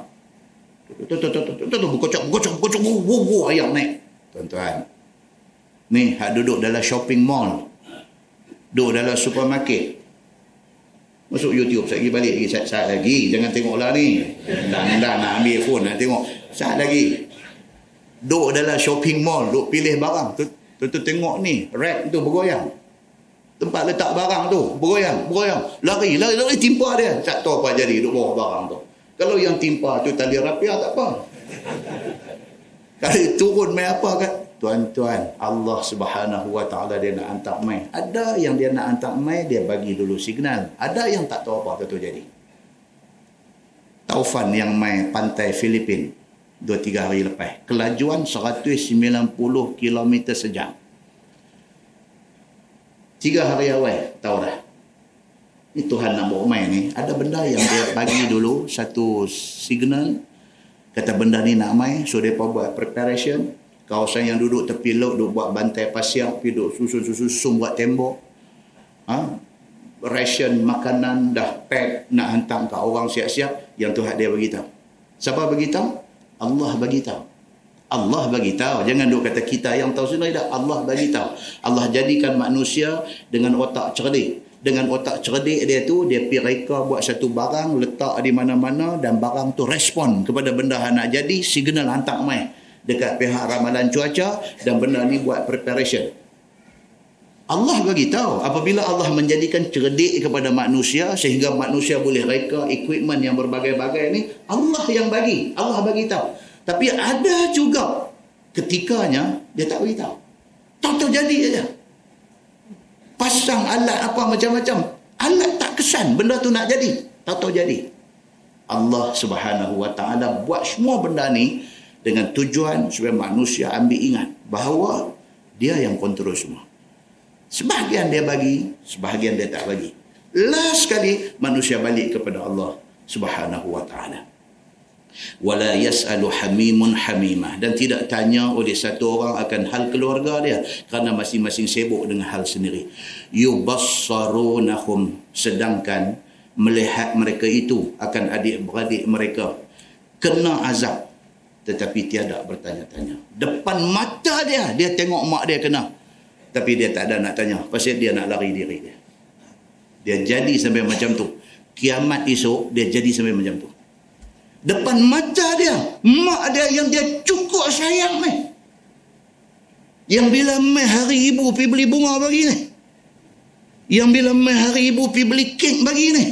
Berkocok, berkocok, berkocok, wuh, ayam naik. Tuan-tuan. Ni, hak duduk dalam shopping mall. Duduk dalam supermarket. Masuk YouTube, saya pergi balik lagi. Saat, saat lagi, jangan tengoklah ni. Dah, dah nak ambil phone, nak tengok. Saat lagi. Duduk dalam shopping mall, duduk pilih barang. Tu, tu, tengok ni, rack tu bergoyang. Tempat letak barang tu, bergoyang, bergoyang. Lari, lari, lari, timpa dia. Tak tahu apa jadi duduk bawah barang tu. Kalau yang timpa tu tali rapiah tak apa. Kalau turun mai apa kan? Tuan-tuan, Allah Subhanahu Wa Taala dia nak hantar mai. Ada yang dia nak hantar mai, dia bagi dulu signal. Ada yang tak tahu apa tu jadi. Taufan yang mai pantai Filipin dua tiga hari lepas. Kelajuan 190 km sejam. Tiga hari awal, tahu dah. Ini Tuhan nak bawa main ni. Ada benda yang dia bagi dulu satu signal. Kata benda ni nak main. So, dia buat preparation. Kawasan yang duduk tepi laut, duduk buat bantai pasir. Pergi duduk susun-susun buat tembok. Ha? Ration makanan dah pack nak hantar ke orang siap-siap. Yang Tuhan dia beritahu. Siapa beritahu? Allah beritahu. Allah bagi tahu. Jangan duk kata kita yang tahu sendiri dah. Allah bagi tahu. Allah jadikan manusia dengan otak cerdik dengan otak cerdik dia tu dia pergi reka buat satu barang letak di mana-mana dan barang tu respon kepada benda yang nak jadi signal hantar mai dekat pihak ramalan cuaca dan benda ni buat preparation. Allah bagi tahu apabila Allah menjadikan cerdik kepada manusia sehingga manusia boleh reka equipment yang berbagai-bagai ni Allah yang bagi. Allah bagi tahu. Tapi ada juga ketikanya dia tak bagi tahu. Tahu-tahu jadi saja. Pasang alat apa macam-macam alat tak kesan benda tu nak jadi. Tak tahu jadi. Allah Subhanahu wa taala buat semua benda ni dengan tujuan supaya manusia ambil ingat bahawa dia yang kontrol semua. Sebahagian dia bagi, sebahagian dia tak bagi. Last sekali manusia balik kepada Allah Subhanahu wa taala. Wala yas'alu hamimun hamimah dan tidak tanya oleh satu orang akan hal keluarga dia kerana masing-masing sibuk dengan hal sendiri. Yubassarunahum sedangkan melihat mereka itu akan adik-beradik mereka kena azab tetapi tiada bertanya-tanya. Depan mata dia dia tengok mak dia kena tapi dia tak ada nak tanya pasal dia nak lari diri dia. Dia jadi sampai macam tu. Kiamat esok, dia jadi sampai macam tu. Depan mata dia, mak dia yang dia cukup sayang ni. Yang bila mai hari ibu pergi beli bunga bagi ni. Yang bila mai hari ibu pergi beli kek bagi ni.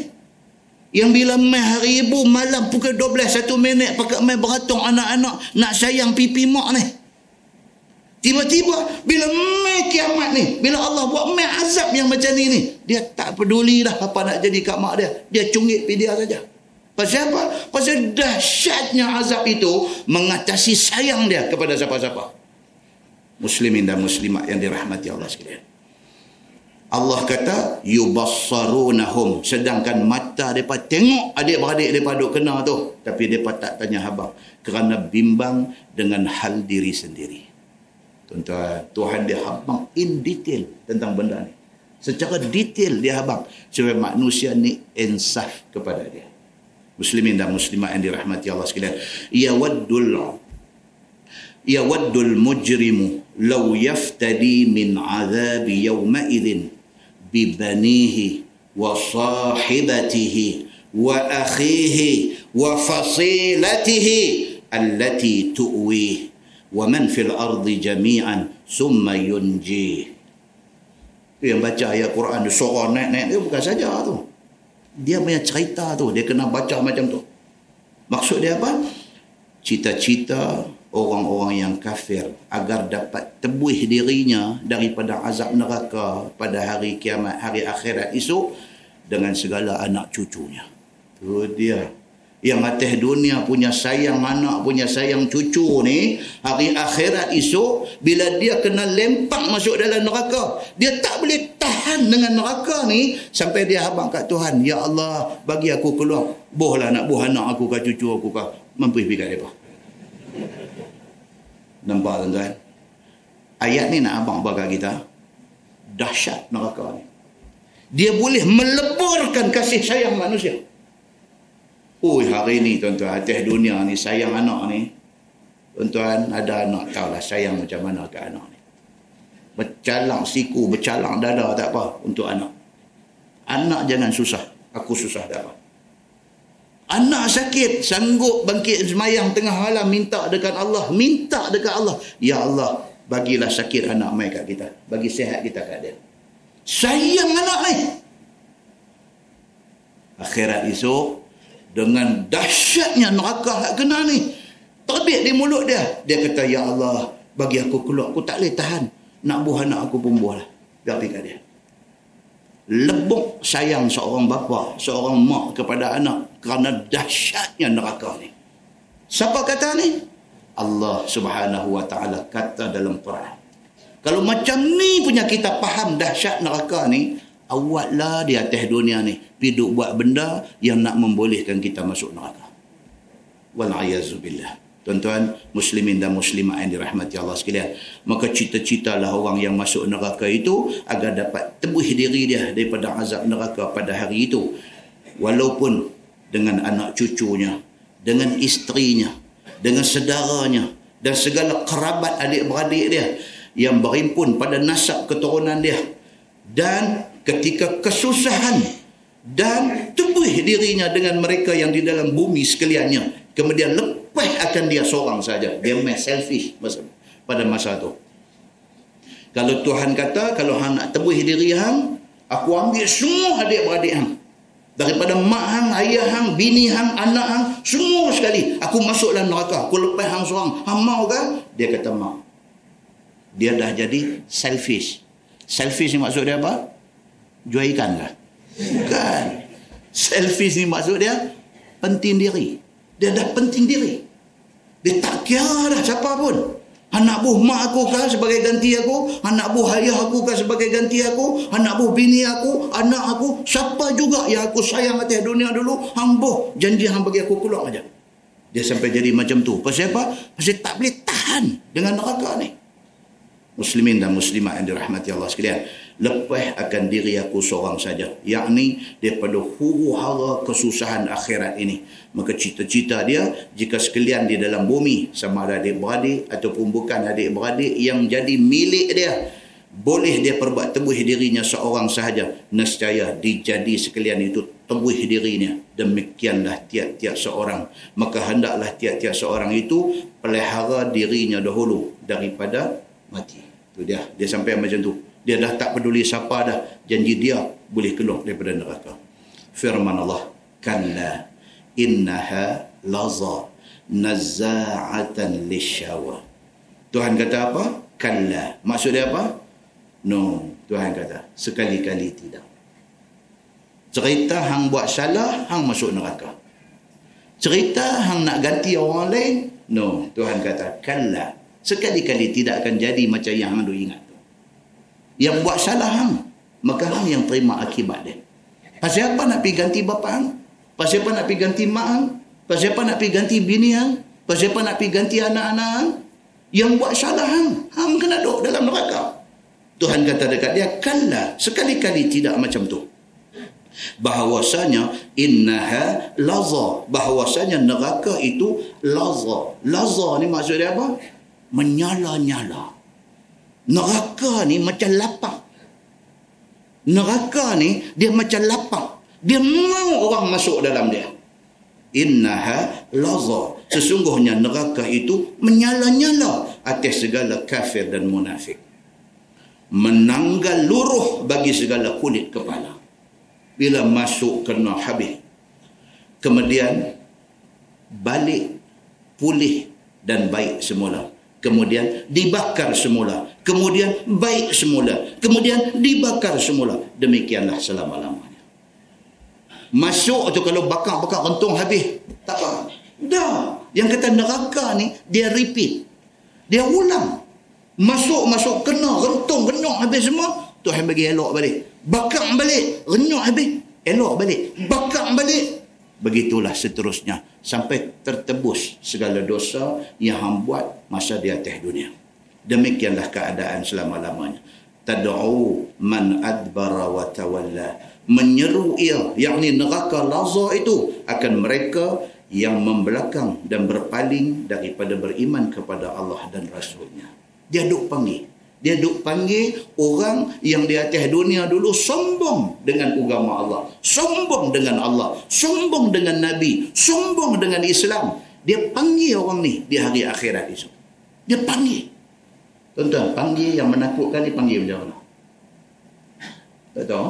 Yang bila mai hari ibu malam pukul 12 1 minit pakai mai beratung anak-anak nak sayang pipi mak ni. Tiba-tiba bila mai kiamat ni, bila Allah buat mai azab yang macam ni ni, dia tak peduli dah apa nak jadi kat mak dia. Dia cungit pi dia saja. Pasal apa? Pasal dahsyatnya azab itu mengatasi sayang dia kepada siapa-siapa. Muslimin dan muslimat yang dirahmati Allah sekalian. Allah kata yubassarunahum sedangkan mata depa tengok adik-beradik depa duk kena tu tapi depa tak tanya khabar kerana bimbang dengan hal diri sendiri. Tuan-tuan, Tuhan dia habang in detail tentang benda ni. Secara detail dia habang supaya manusia ni insaf kepada dia. Muslimin dan muslimat yang dirahmati Allah sekalian. Ya waddul Ya waddul mujrimu law yaftadi min azab yawma idzin bi banihi wa sahibatihi wa akhihi wa fasilatihi allati tu'wihi ومن في الأرض جميعا ثم ينجيه yang baca ayat Quran dia sorang naik-naik dia bukan saja tu dia punya cerita tu dia kena baca macam tu maksud dia apa cita-cita orang-orang yang kafir agar dapat tebuih dirinya daripada azab neraka pada hari kiamat hari akhirat esok dengan segala anak cucunya. Tu dia. Yang atas dunia punya sayang anak punya sayang cucu ni hari akhirat esok bila dia kena lempak masuk dalam neraka dia tak boleh tahan dengan neraka ni sampai dia habang kat Tuhan ya Allah bagi aku keluar. Bohlah nak boh anak aku kat cucu aku kat mampu pergi kat mereka nampak tuan-tuan ayat ni nak abang bagi kita dahsyat neraka ni dia boleh meleburkan kasih sayang manusia Ui hari ni tuan-tuan atas dunia ni sayang anak ni. Tuan-tuan ada anak tahulah sayang macam mana ke anak ni. Bercalang siku, bercalang dada tak apa untuk anak. Anak jangan susah. Aku susah tak apa. Anak sakit, sanggup bangkit semayang tengah malam minta dekat Allah. Minta dekat Allah. Ya Allah, bagilah sakit anak mai kat kita. Bagi sehat kita kat dia. Sayang anak ni. Akhirat esok, dengan dahsyatnya neraka hak kena ni terbit di mulut dia dia kata ya Allah bagi aku keluar aku tak boleh tahan nak buah anak aku pun buah lah biar pergi dia lebok sayang seorang bapa seorang mak kepada anak kerana dahsyatnya neraka ni. Siapa kata ni? Allah subhanahu wa ta'ala kata dalam Quran. Kalau macam ni punya kita faham dahsyat neraka ni awaklah di atas dunia ni piduk buat benda yang nak membolehkan kita masuk neraka. Walayazubillah tuan-tuan muslimin dan muslimat yang dirahmati Allah sekalian. Maka cita-citalah orang yang masuk neraka itu agar dapat tebus diri dia daripada azab neraka pada hari itu. Walaupun dengan anak cucunya dengan isterinya dengan sedaranya dan segala kerabat adik-beradik dia yang berimpun pada nasab keturunan dia. Dan ketika kesusahan dan tubuh dirinya dengan mereka yang di dalam bumi sekaliannya kemudian lepas akan dia seorang saja dia main selfish pada masa itu kalau Tuhan kata kalau hang nak tebuh diri hang aku ambil semua adik-beradik hang daripada mak hang, ayah hang, bini hang, anak hang semua sekali aku masuk dalam neraka aku lepas hang seorang hang mau kan? dia kata mau dia dah jadi selfish selfish ni maksud dia apa? jual ikan lah. Bukan. Selfish ni maksud dia penting diri. Dia dah penting diri. Dia tak kira dah siapa pun. Anak buah mak aku kah sebagai ganti aku? Anak buah ayah aku kah sebagai ganti aku? Anak buah bini aku? Anak aku? Siapa juga yang aku sayang atas dunia dulu? Hang janji hang bagi aku keluar aja. Dia sampai jadi macam tu. Pasal apa? Pasal tak boleh tahan dengan neraka ni. Muslimin dan muslimat yang dirahmati Allah sekalian lepas akan diri aku seorang saja. Yakni daripada huru hara kesusahan akhirat ini. Maka cita-cita dia jika sekalian di dalam bumi sama ada adik-beradik ataupun bukan adik-beradik yang jadi milik dia boleh dia perbuat tebuh dirinya seorang sahaja nescaya dijadi sekalian itu tebuh dirinya. Demikianlah tiap-tiap seorang. Maka hendaklah tiap-tiap seorang itu pelihara dirinya dahulu daripada mati. Itu dia. Dia sampai macam tu dia dah tak peduli siapa dah. Janji dia boleh keluar daripada neraka. Firman Allah. Kalla innaha laza nazza'atan lishawa. Tuhan kata apa? Kalla. Maksud dia apa? No. Tuhan kata. Sekali-kali tidak. Cerita hang buat salah, hang masuk neraka. Cerita hang nak ganti orang lain, no. Tuhan kata, kalla. Sekali-kali tidak akan jadi macam yang hang ingat yang buat salah hang maka hang yang terima akibat dia. Pasal apa nak pergi ganti bapa hang? Pasal apa nak pergi ganti mak hang? Pasal apa nak pergi ganti bini hang? Pasal apa nak pergi ganti anak-anak hang? Yang buat salah hang hang kena duduk dalam neraka. Tuhan kata dekat dia kalla sekali-kali tidak macam tu. Bahawasanya innaha laza. Bahawasanya neraka itu laza. Laza ni maksud dia apa? Menyala-nyala Neraka ni macam lapang. Neraka ni dia macam lapang. Dia mau orang masuk dalam dia. Innaha laza. Sesungguhnya neraka itu menyala-nyala atas segala kafir dan munafik. Menanggal luruh bagi segala kulit kepala. Bila masuk kena habis. Kemudian balik pulih dan baik semula kemudian dibakar semula. Kemudian baik semula. Kemudian dibakar semula. Demikianlah selama-lamanya. Masuk tu kalau bakar-bakar rentung habis. Tak apa dah. Yang kata neraka ni dia repeat. Dia ulang. Masuk-masuk kena rentung renyuk habis semua Tuhan bagi elok balik. Bakar balik renyuk habis elok balik. Bakar balik begitulah seterusnya. Sampai tertebus segala dosa yang hang buat masa di atas dunia. Demikianlah keadaan selama-lamanya. Tad'u man adbara wa tawalla. Menyeru ia yakni neraka laza itu akan mereka yang membelakang dan berpaling daripada beriman kepada Allah dan Rasulnya. Dia duk panggil dia duk panggil orang yang di atas dunia dulu sombong dengan agama Allah. Sombong dengan Allah. Sombong dengan Nabi. Sombong dengan Islam. Dia panggil orang ni di hari akhirat itu. Dia panggil. Tuan-tuan, panggil yang menakutkan ni panggil macam mana? Tak tahu?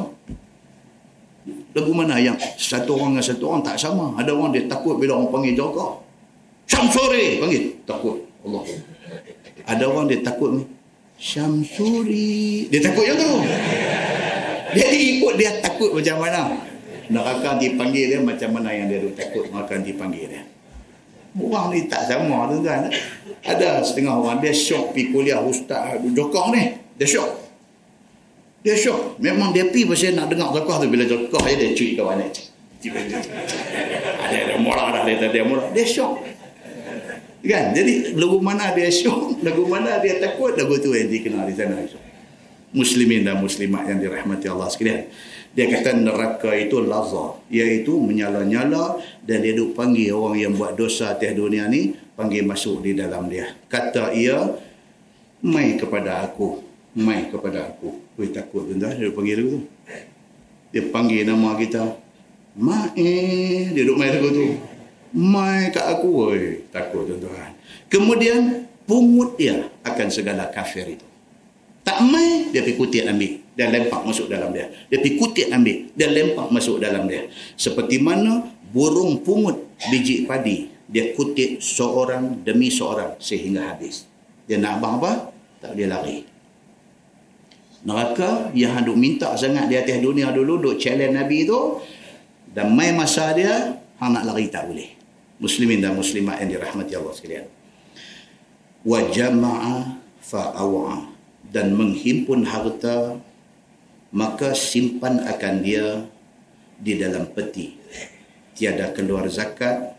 Lagu mana yang satu orang dengan satu orang tak sama. Ada orang dia takut bila orang panggil jaga. Syamsuri panggil. Takut. Allah. Ada orang dia takut ni. Syamsuri. Dia takut yang tu. Dia ikut dia takut macam mana. Neraka dipanggil dia macam mana yang dia takut maka dipanggil dia. Orang ni tak sama tu kan. Ada setengah orang dia syok pergi kuliah ustaz jokah ni. Dia syok. Dia syok. Memang dia pergi pasal nak dengar jokah tu bila jokah dia cuit kawan dia. Ada ada murah dah dia dia murah. Dia syok. Kan? Jadi lagu mana dia syok, (laughs) lagu mana dia takut, lagu tu yang dikenal di sana. Muslimin dan muslimat yang dirahmati Allah sekalian. Dia kata neraka itu laza, iaitu menyala-nyala dan dia duk panggil orang yang buat dosa atas dunia ni, panggil masuk di dalam dia. Kata ia, mai kepada aku, mai kepada aku. Ui takut tuan dia panggil lagu tu. Dia panggil nama kita, Mai, dia duk main lagu tu mai kat aku oi takut tuan-tuan. Kemudian pungut dia akan segala kafir itu. Tak mai dia pergi kutip ambil. Dan lempak masuk dalam dia. Dia pergi kutip ambil. Dan lempak masuk dalam dia. Seperti mana burung pungut biji padi dia kutip seorang demi seorang sehingga habis. Dia nak abang apa? Tak boleh lari. Neraka yang hendak minta sangat di atas dunia dulu duk challenge Nabi tu. Dan mai masa dia hang nak lari tak boleh muslimin dan muslimat yang dirahmati Allah sekalian. Wa jama'a fa'awa dan menghimpun harta maka simpan akan dia di dalam peti. Tiada keluar zakat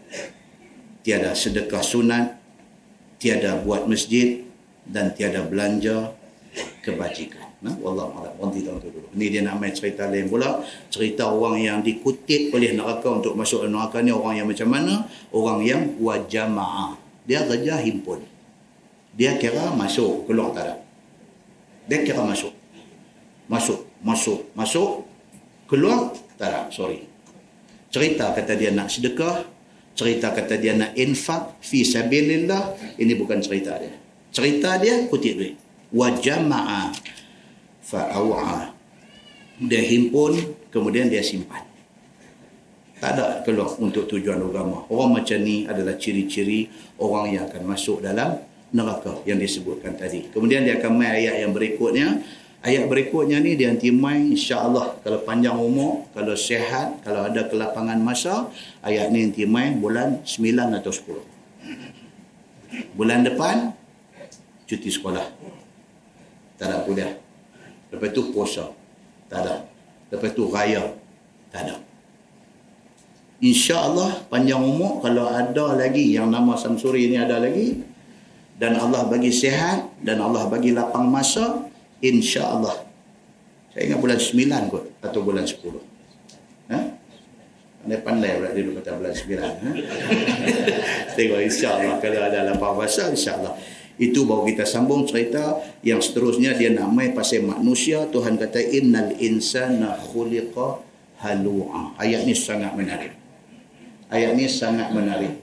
tiada sedekah sunat tiada buat masjid dan tiada belanja kebajikan nah wallah alam. Nanti tahu tu dulu ni dia nak main cerita lain pula. Cerita orang yang dikutip oleh neraka untuk masuk neraka ni orang yang macam mana? Orang yang wajamaah dia kerja himpun. Dia kira masuk. Keluar tak ada. Dia kira masuk. Masuk masuk masuk. Keluar tak ada. Sorry. Cerita kata dia nak sedekah. Cerita kata dia nak infak. Fi sabilillah. Ini bukan cerita dia. Cerita dia kutip duit. Wa jama'a fa'awa dia himpun kemudian dia simpan. Tak ada keluar untuk tujuan agama. Orang macam ni adalah ciri-ciri orang yang akan masuk dalam neraka yang disebutkan tadi. Kemudian dia akan main ayat yang berikutnya. Ayat berikutnya ni dia nanti main insya-Allah kalau panjang umur kalau sehat kalau ada kelapangan masa ayat ni nanti main bulan 9 atau 10 bulan depan cuti sekolah. Tak ada kuliah. Lepas tu puasa. Tak ada. Lepas tu raya. Tak ada. InsyaAllah panjang umur kalau ada lagi yang nama Samsuri ni ada lagi dan Allah bagi sihat dan Allah bagi lapang masa insyaAllah saya ingat bulan 9 kot atau bulan 10 ha? pandai-pandai pula dia kata bulan 9 ha? (laughs) tengok insyaAllah kalau ada lapang masa insyaAllah itu baru kita sambung cerita yang seterusnya dia nak mai pasal manusia. Tuhan kata innal insana khuliqa halu'a. Ayat ni sangat menarik. Ayat ni sangat menarik.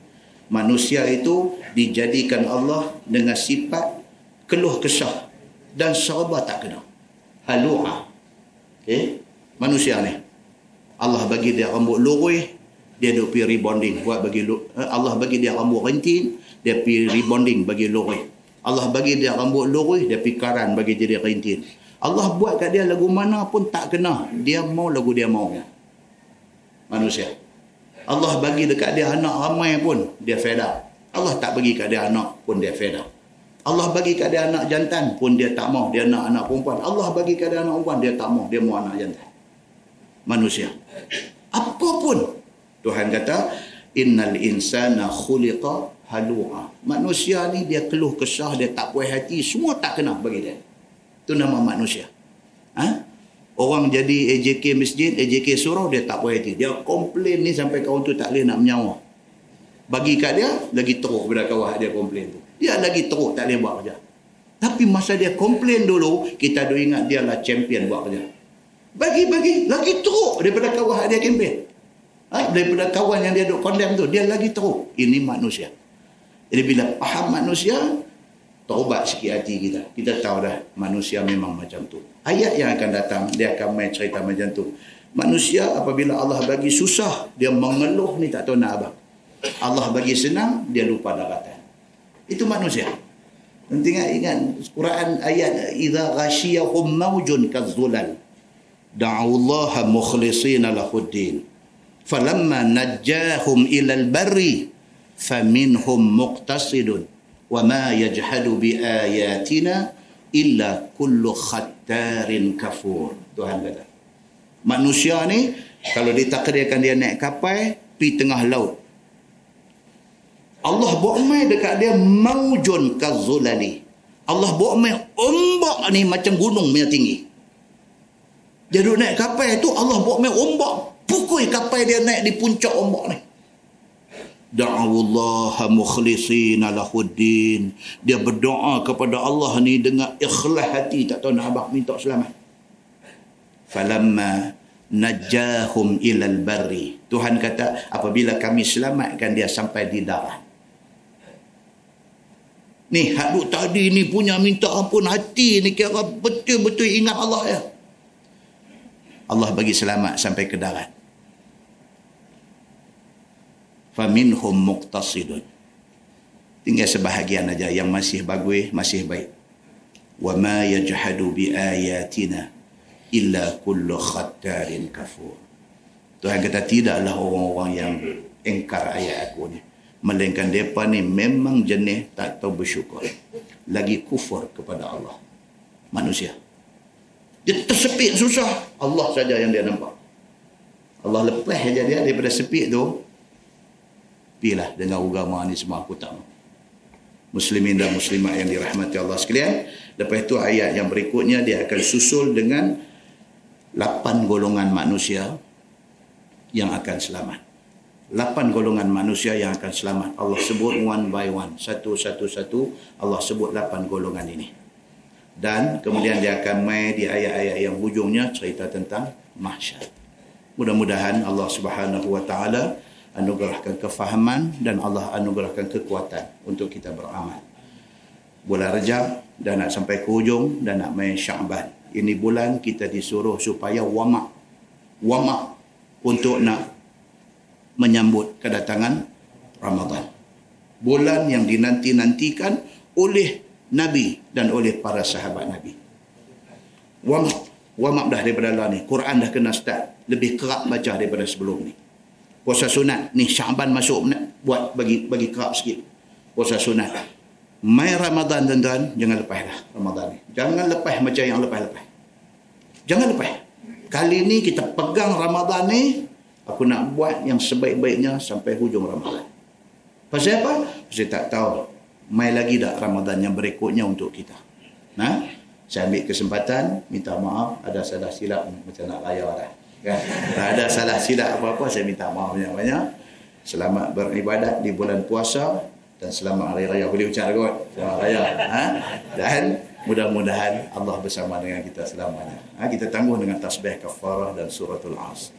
Manusia itu dijadikan Allah dengan sifat keluh kesah dan serba tak kena halu'a. Okay? manusia ni. Allah bagi dia rambut lurus dia duk pergi rebonding. Buat bagi eh, Allah bagi dia rambut rentin dia pergi rebonding bagi lurus Allah bagi dia rambut lurus, dia pikaran bagi jadi rintin. Allah buat kat dia lagu mana pun tak kena. Dia mau lagu dia mau. Manusia. Allah bagi dekat dia anak ramai pun dia feda. Allah tak bagi kat dia anak pun dia feda. Allah bagi kat dia anak jantan pun dia tak mau. Dia nak anak perempuan. Allah bagi kat dia anak perempuan dia tak mau. Dia mau anak jantan. Manusia. Apapun. Tuhan kata, Innal insana khuliqa halu'a. Manusia ni dia keluh kesah, dia tak puas hati, semua tak kena bagi dia. Itu nama manusia. Ha? Orang jadi AJK masjid, AJK surau, dia tak puas hati. Dia komplain ni sampai kawan tu tak boleh nak menyawa. Bagi kat dia, lagi teruk pada kawan dia komplain tu. Dia lagi teruk, tak boleh buat kerja. Tapi masa dia komplain dulu, kita dah ingat dia lah champion buat kerja. Bagi-bagi, lagi teruk daripada kawan dia kempen. Ha? Daripada kawan yang dia duk condemn tu, dia lagi teruk. Ini manusia. Jadi bila faham manusia, taubat sikit hati kita. Kita tahu dah manusia memang macam tu. Ayat yang akan datang, dia akan main cerita macam tu. Manusia apabila Allah bagi susah, dia mengeluh ni tak tahu nak apa. Allah bagi senang, dia lupa daratan. Itu manusia. Nanti ingat, ingat Quran ayat idza ghashiyahum mawjun kadzulal da'u Allah mukhlishina lahuddin falamma najjahum ila al-barri faminhum muqtasidun wa ma yajhadu bi ayatina illa kullu khattarin kafur Tuhan kata manusia ni kalau ditakdirkan dia naik kapal pi tengah laut. Allah buat mai dekat dia maujun kazulali Allah buat mai ombak ni macam gunung punya tinggi. Dia duduk naik kapal tu Allah buat mai ombak pukul kapal dia naik di puncak ombak ni da'awullaha mukhlisina lahuddin. Dia berdoa kepada Allah ni dengan ikhlas hati. Tak tahu nak abang minta selamat. Falamma najahum ilal barri. Tuhan kata apabila kami selamatkan dia sampai di darat. Ni hadut tadi ni punya minta ampun hati ni kira betul-betul ingat Allah ya. Allah bagi selamat sampai ke darat faminhum muqtasidun tinggal sebahagian aja yang masih bagus masih baik wa ma yajhadu bi ayatina illa kullu khattarin kafur Tuhan kata tidaklah orang-orang yang engkar ayat aku ni Melainkan mereka ni memang jenis tak tahu bersyukur. Lagi kufur kepada Allah. Manusia. Dia tersepit susah. Allah saja yang dia nampak. Allah lepas aja dia daripada sepit tu. Pilah dengan agama ni semua aku tak Muslimin dan muslimat yang dirahmati Allah sekalian. Lepas itu ayat yang berikutnya dia akan susul dengan lapan golongan manusia yang akan selamat. Lapan golongan manusia yang akan selamat. Allah sebut one by one. Satu, satu, satu. Allah sebut lapan golongan ini. Dan kemudian dia akan main di ayat-ayat yang hujungnya cerita tentang mahsyar. Mudah-mudahan Allah subhanahu wa ta'ala anugerahkan kefahaman dan Allah anugerahkan kekuatan untuk kita beramal. Bulan Rejab dan nak sampai ke hujung dan nak main Syaban. Ini bulan kita disuruh supaya wamak. Wamak untuk nak menyambut kedatangan Ramadan. Bulan yang dinanti-nantikan oleh Nabi dan oleh para sahabat Nabi. Wamak. Wamak dah daripada Allah ni. Quran dah kena start. Lebih kerap baca daripada sebelum ni. Puasa sunat. Ni Syaban masuk. Buat bagi bagi kerap sikit. Puasa sunat. Mai Ramadan tuan-tuan. Jangan lepas dah Ramadan ni. Jangan lepas macam yang lepas-lepas. Jangan lepas. Kali ni kita pegang Ramadan ni Aku nak buat yang sebaik-baiknya sampai hujung Ramadan. Pasal apa? Saya tak tahu. Mai lagi tak Ramadan yang berikutnya untuk kita. Nah, saya ambil kesempatan minta maaf ada salah silap macam nak raya dah Kan? Tak ada salah silap apa-apa saya minta maaf banyak-banyak. Selamat beribadat di bulan puasa dan selamat hari raya boleh ucap kot. Selamat raya. Ha? Dan mudah-mudahan Allah bersama dengan kita selamanya. Ha? Kita tangguh dengan tasbih kafarah dan suratul As.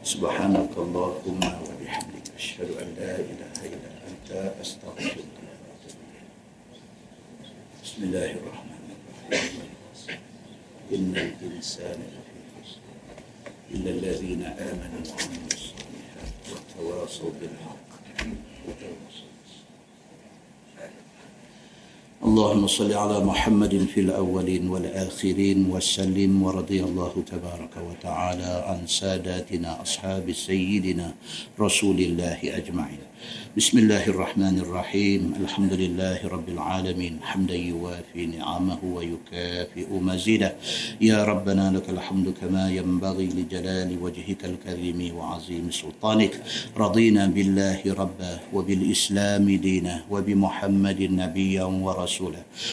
سبحانك اللهم وبحمدك أشهد أن لا إله إلا أنت أستغفرك بسم الله الرحمن الرحيم إن الإنسان لفي خسر إلا الذين آمنوا وعملوا الصالحات وتواصوا بالحق وتواصوا اللهم صل على محمد في الأولين والآخرين وسلم ورضي الله تبارك وتعالى عن ساداتنا أصحاب سيدنا رسول الله أجمعين. بسم الله الرحمن الرحيم الحمد لله رب العالمين حمدا يوافي نعمه ويكافئ مزيده يا ربنا لك الحمد كما ينبغي لجلال وجهك الكريم وعظيم سلطانك رضينا بالله ربا وبالإسلام دينا وبمحمد نبيا ورسولا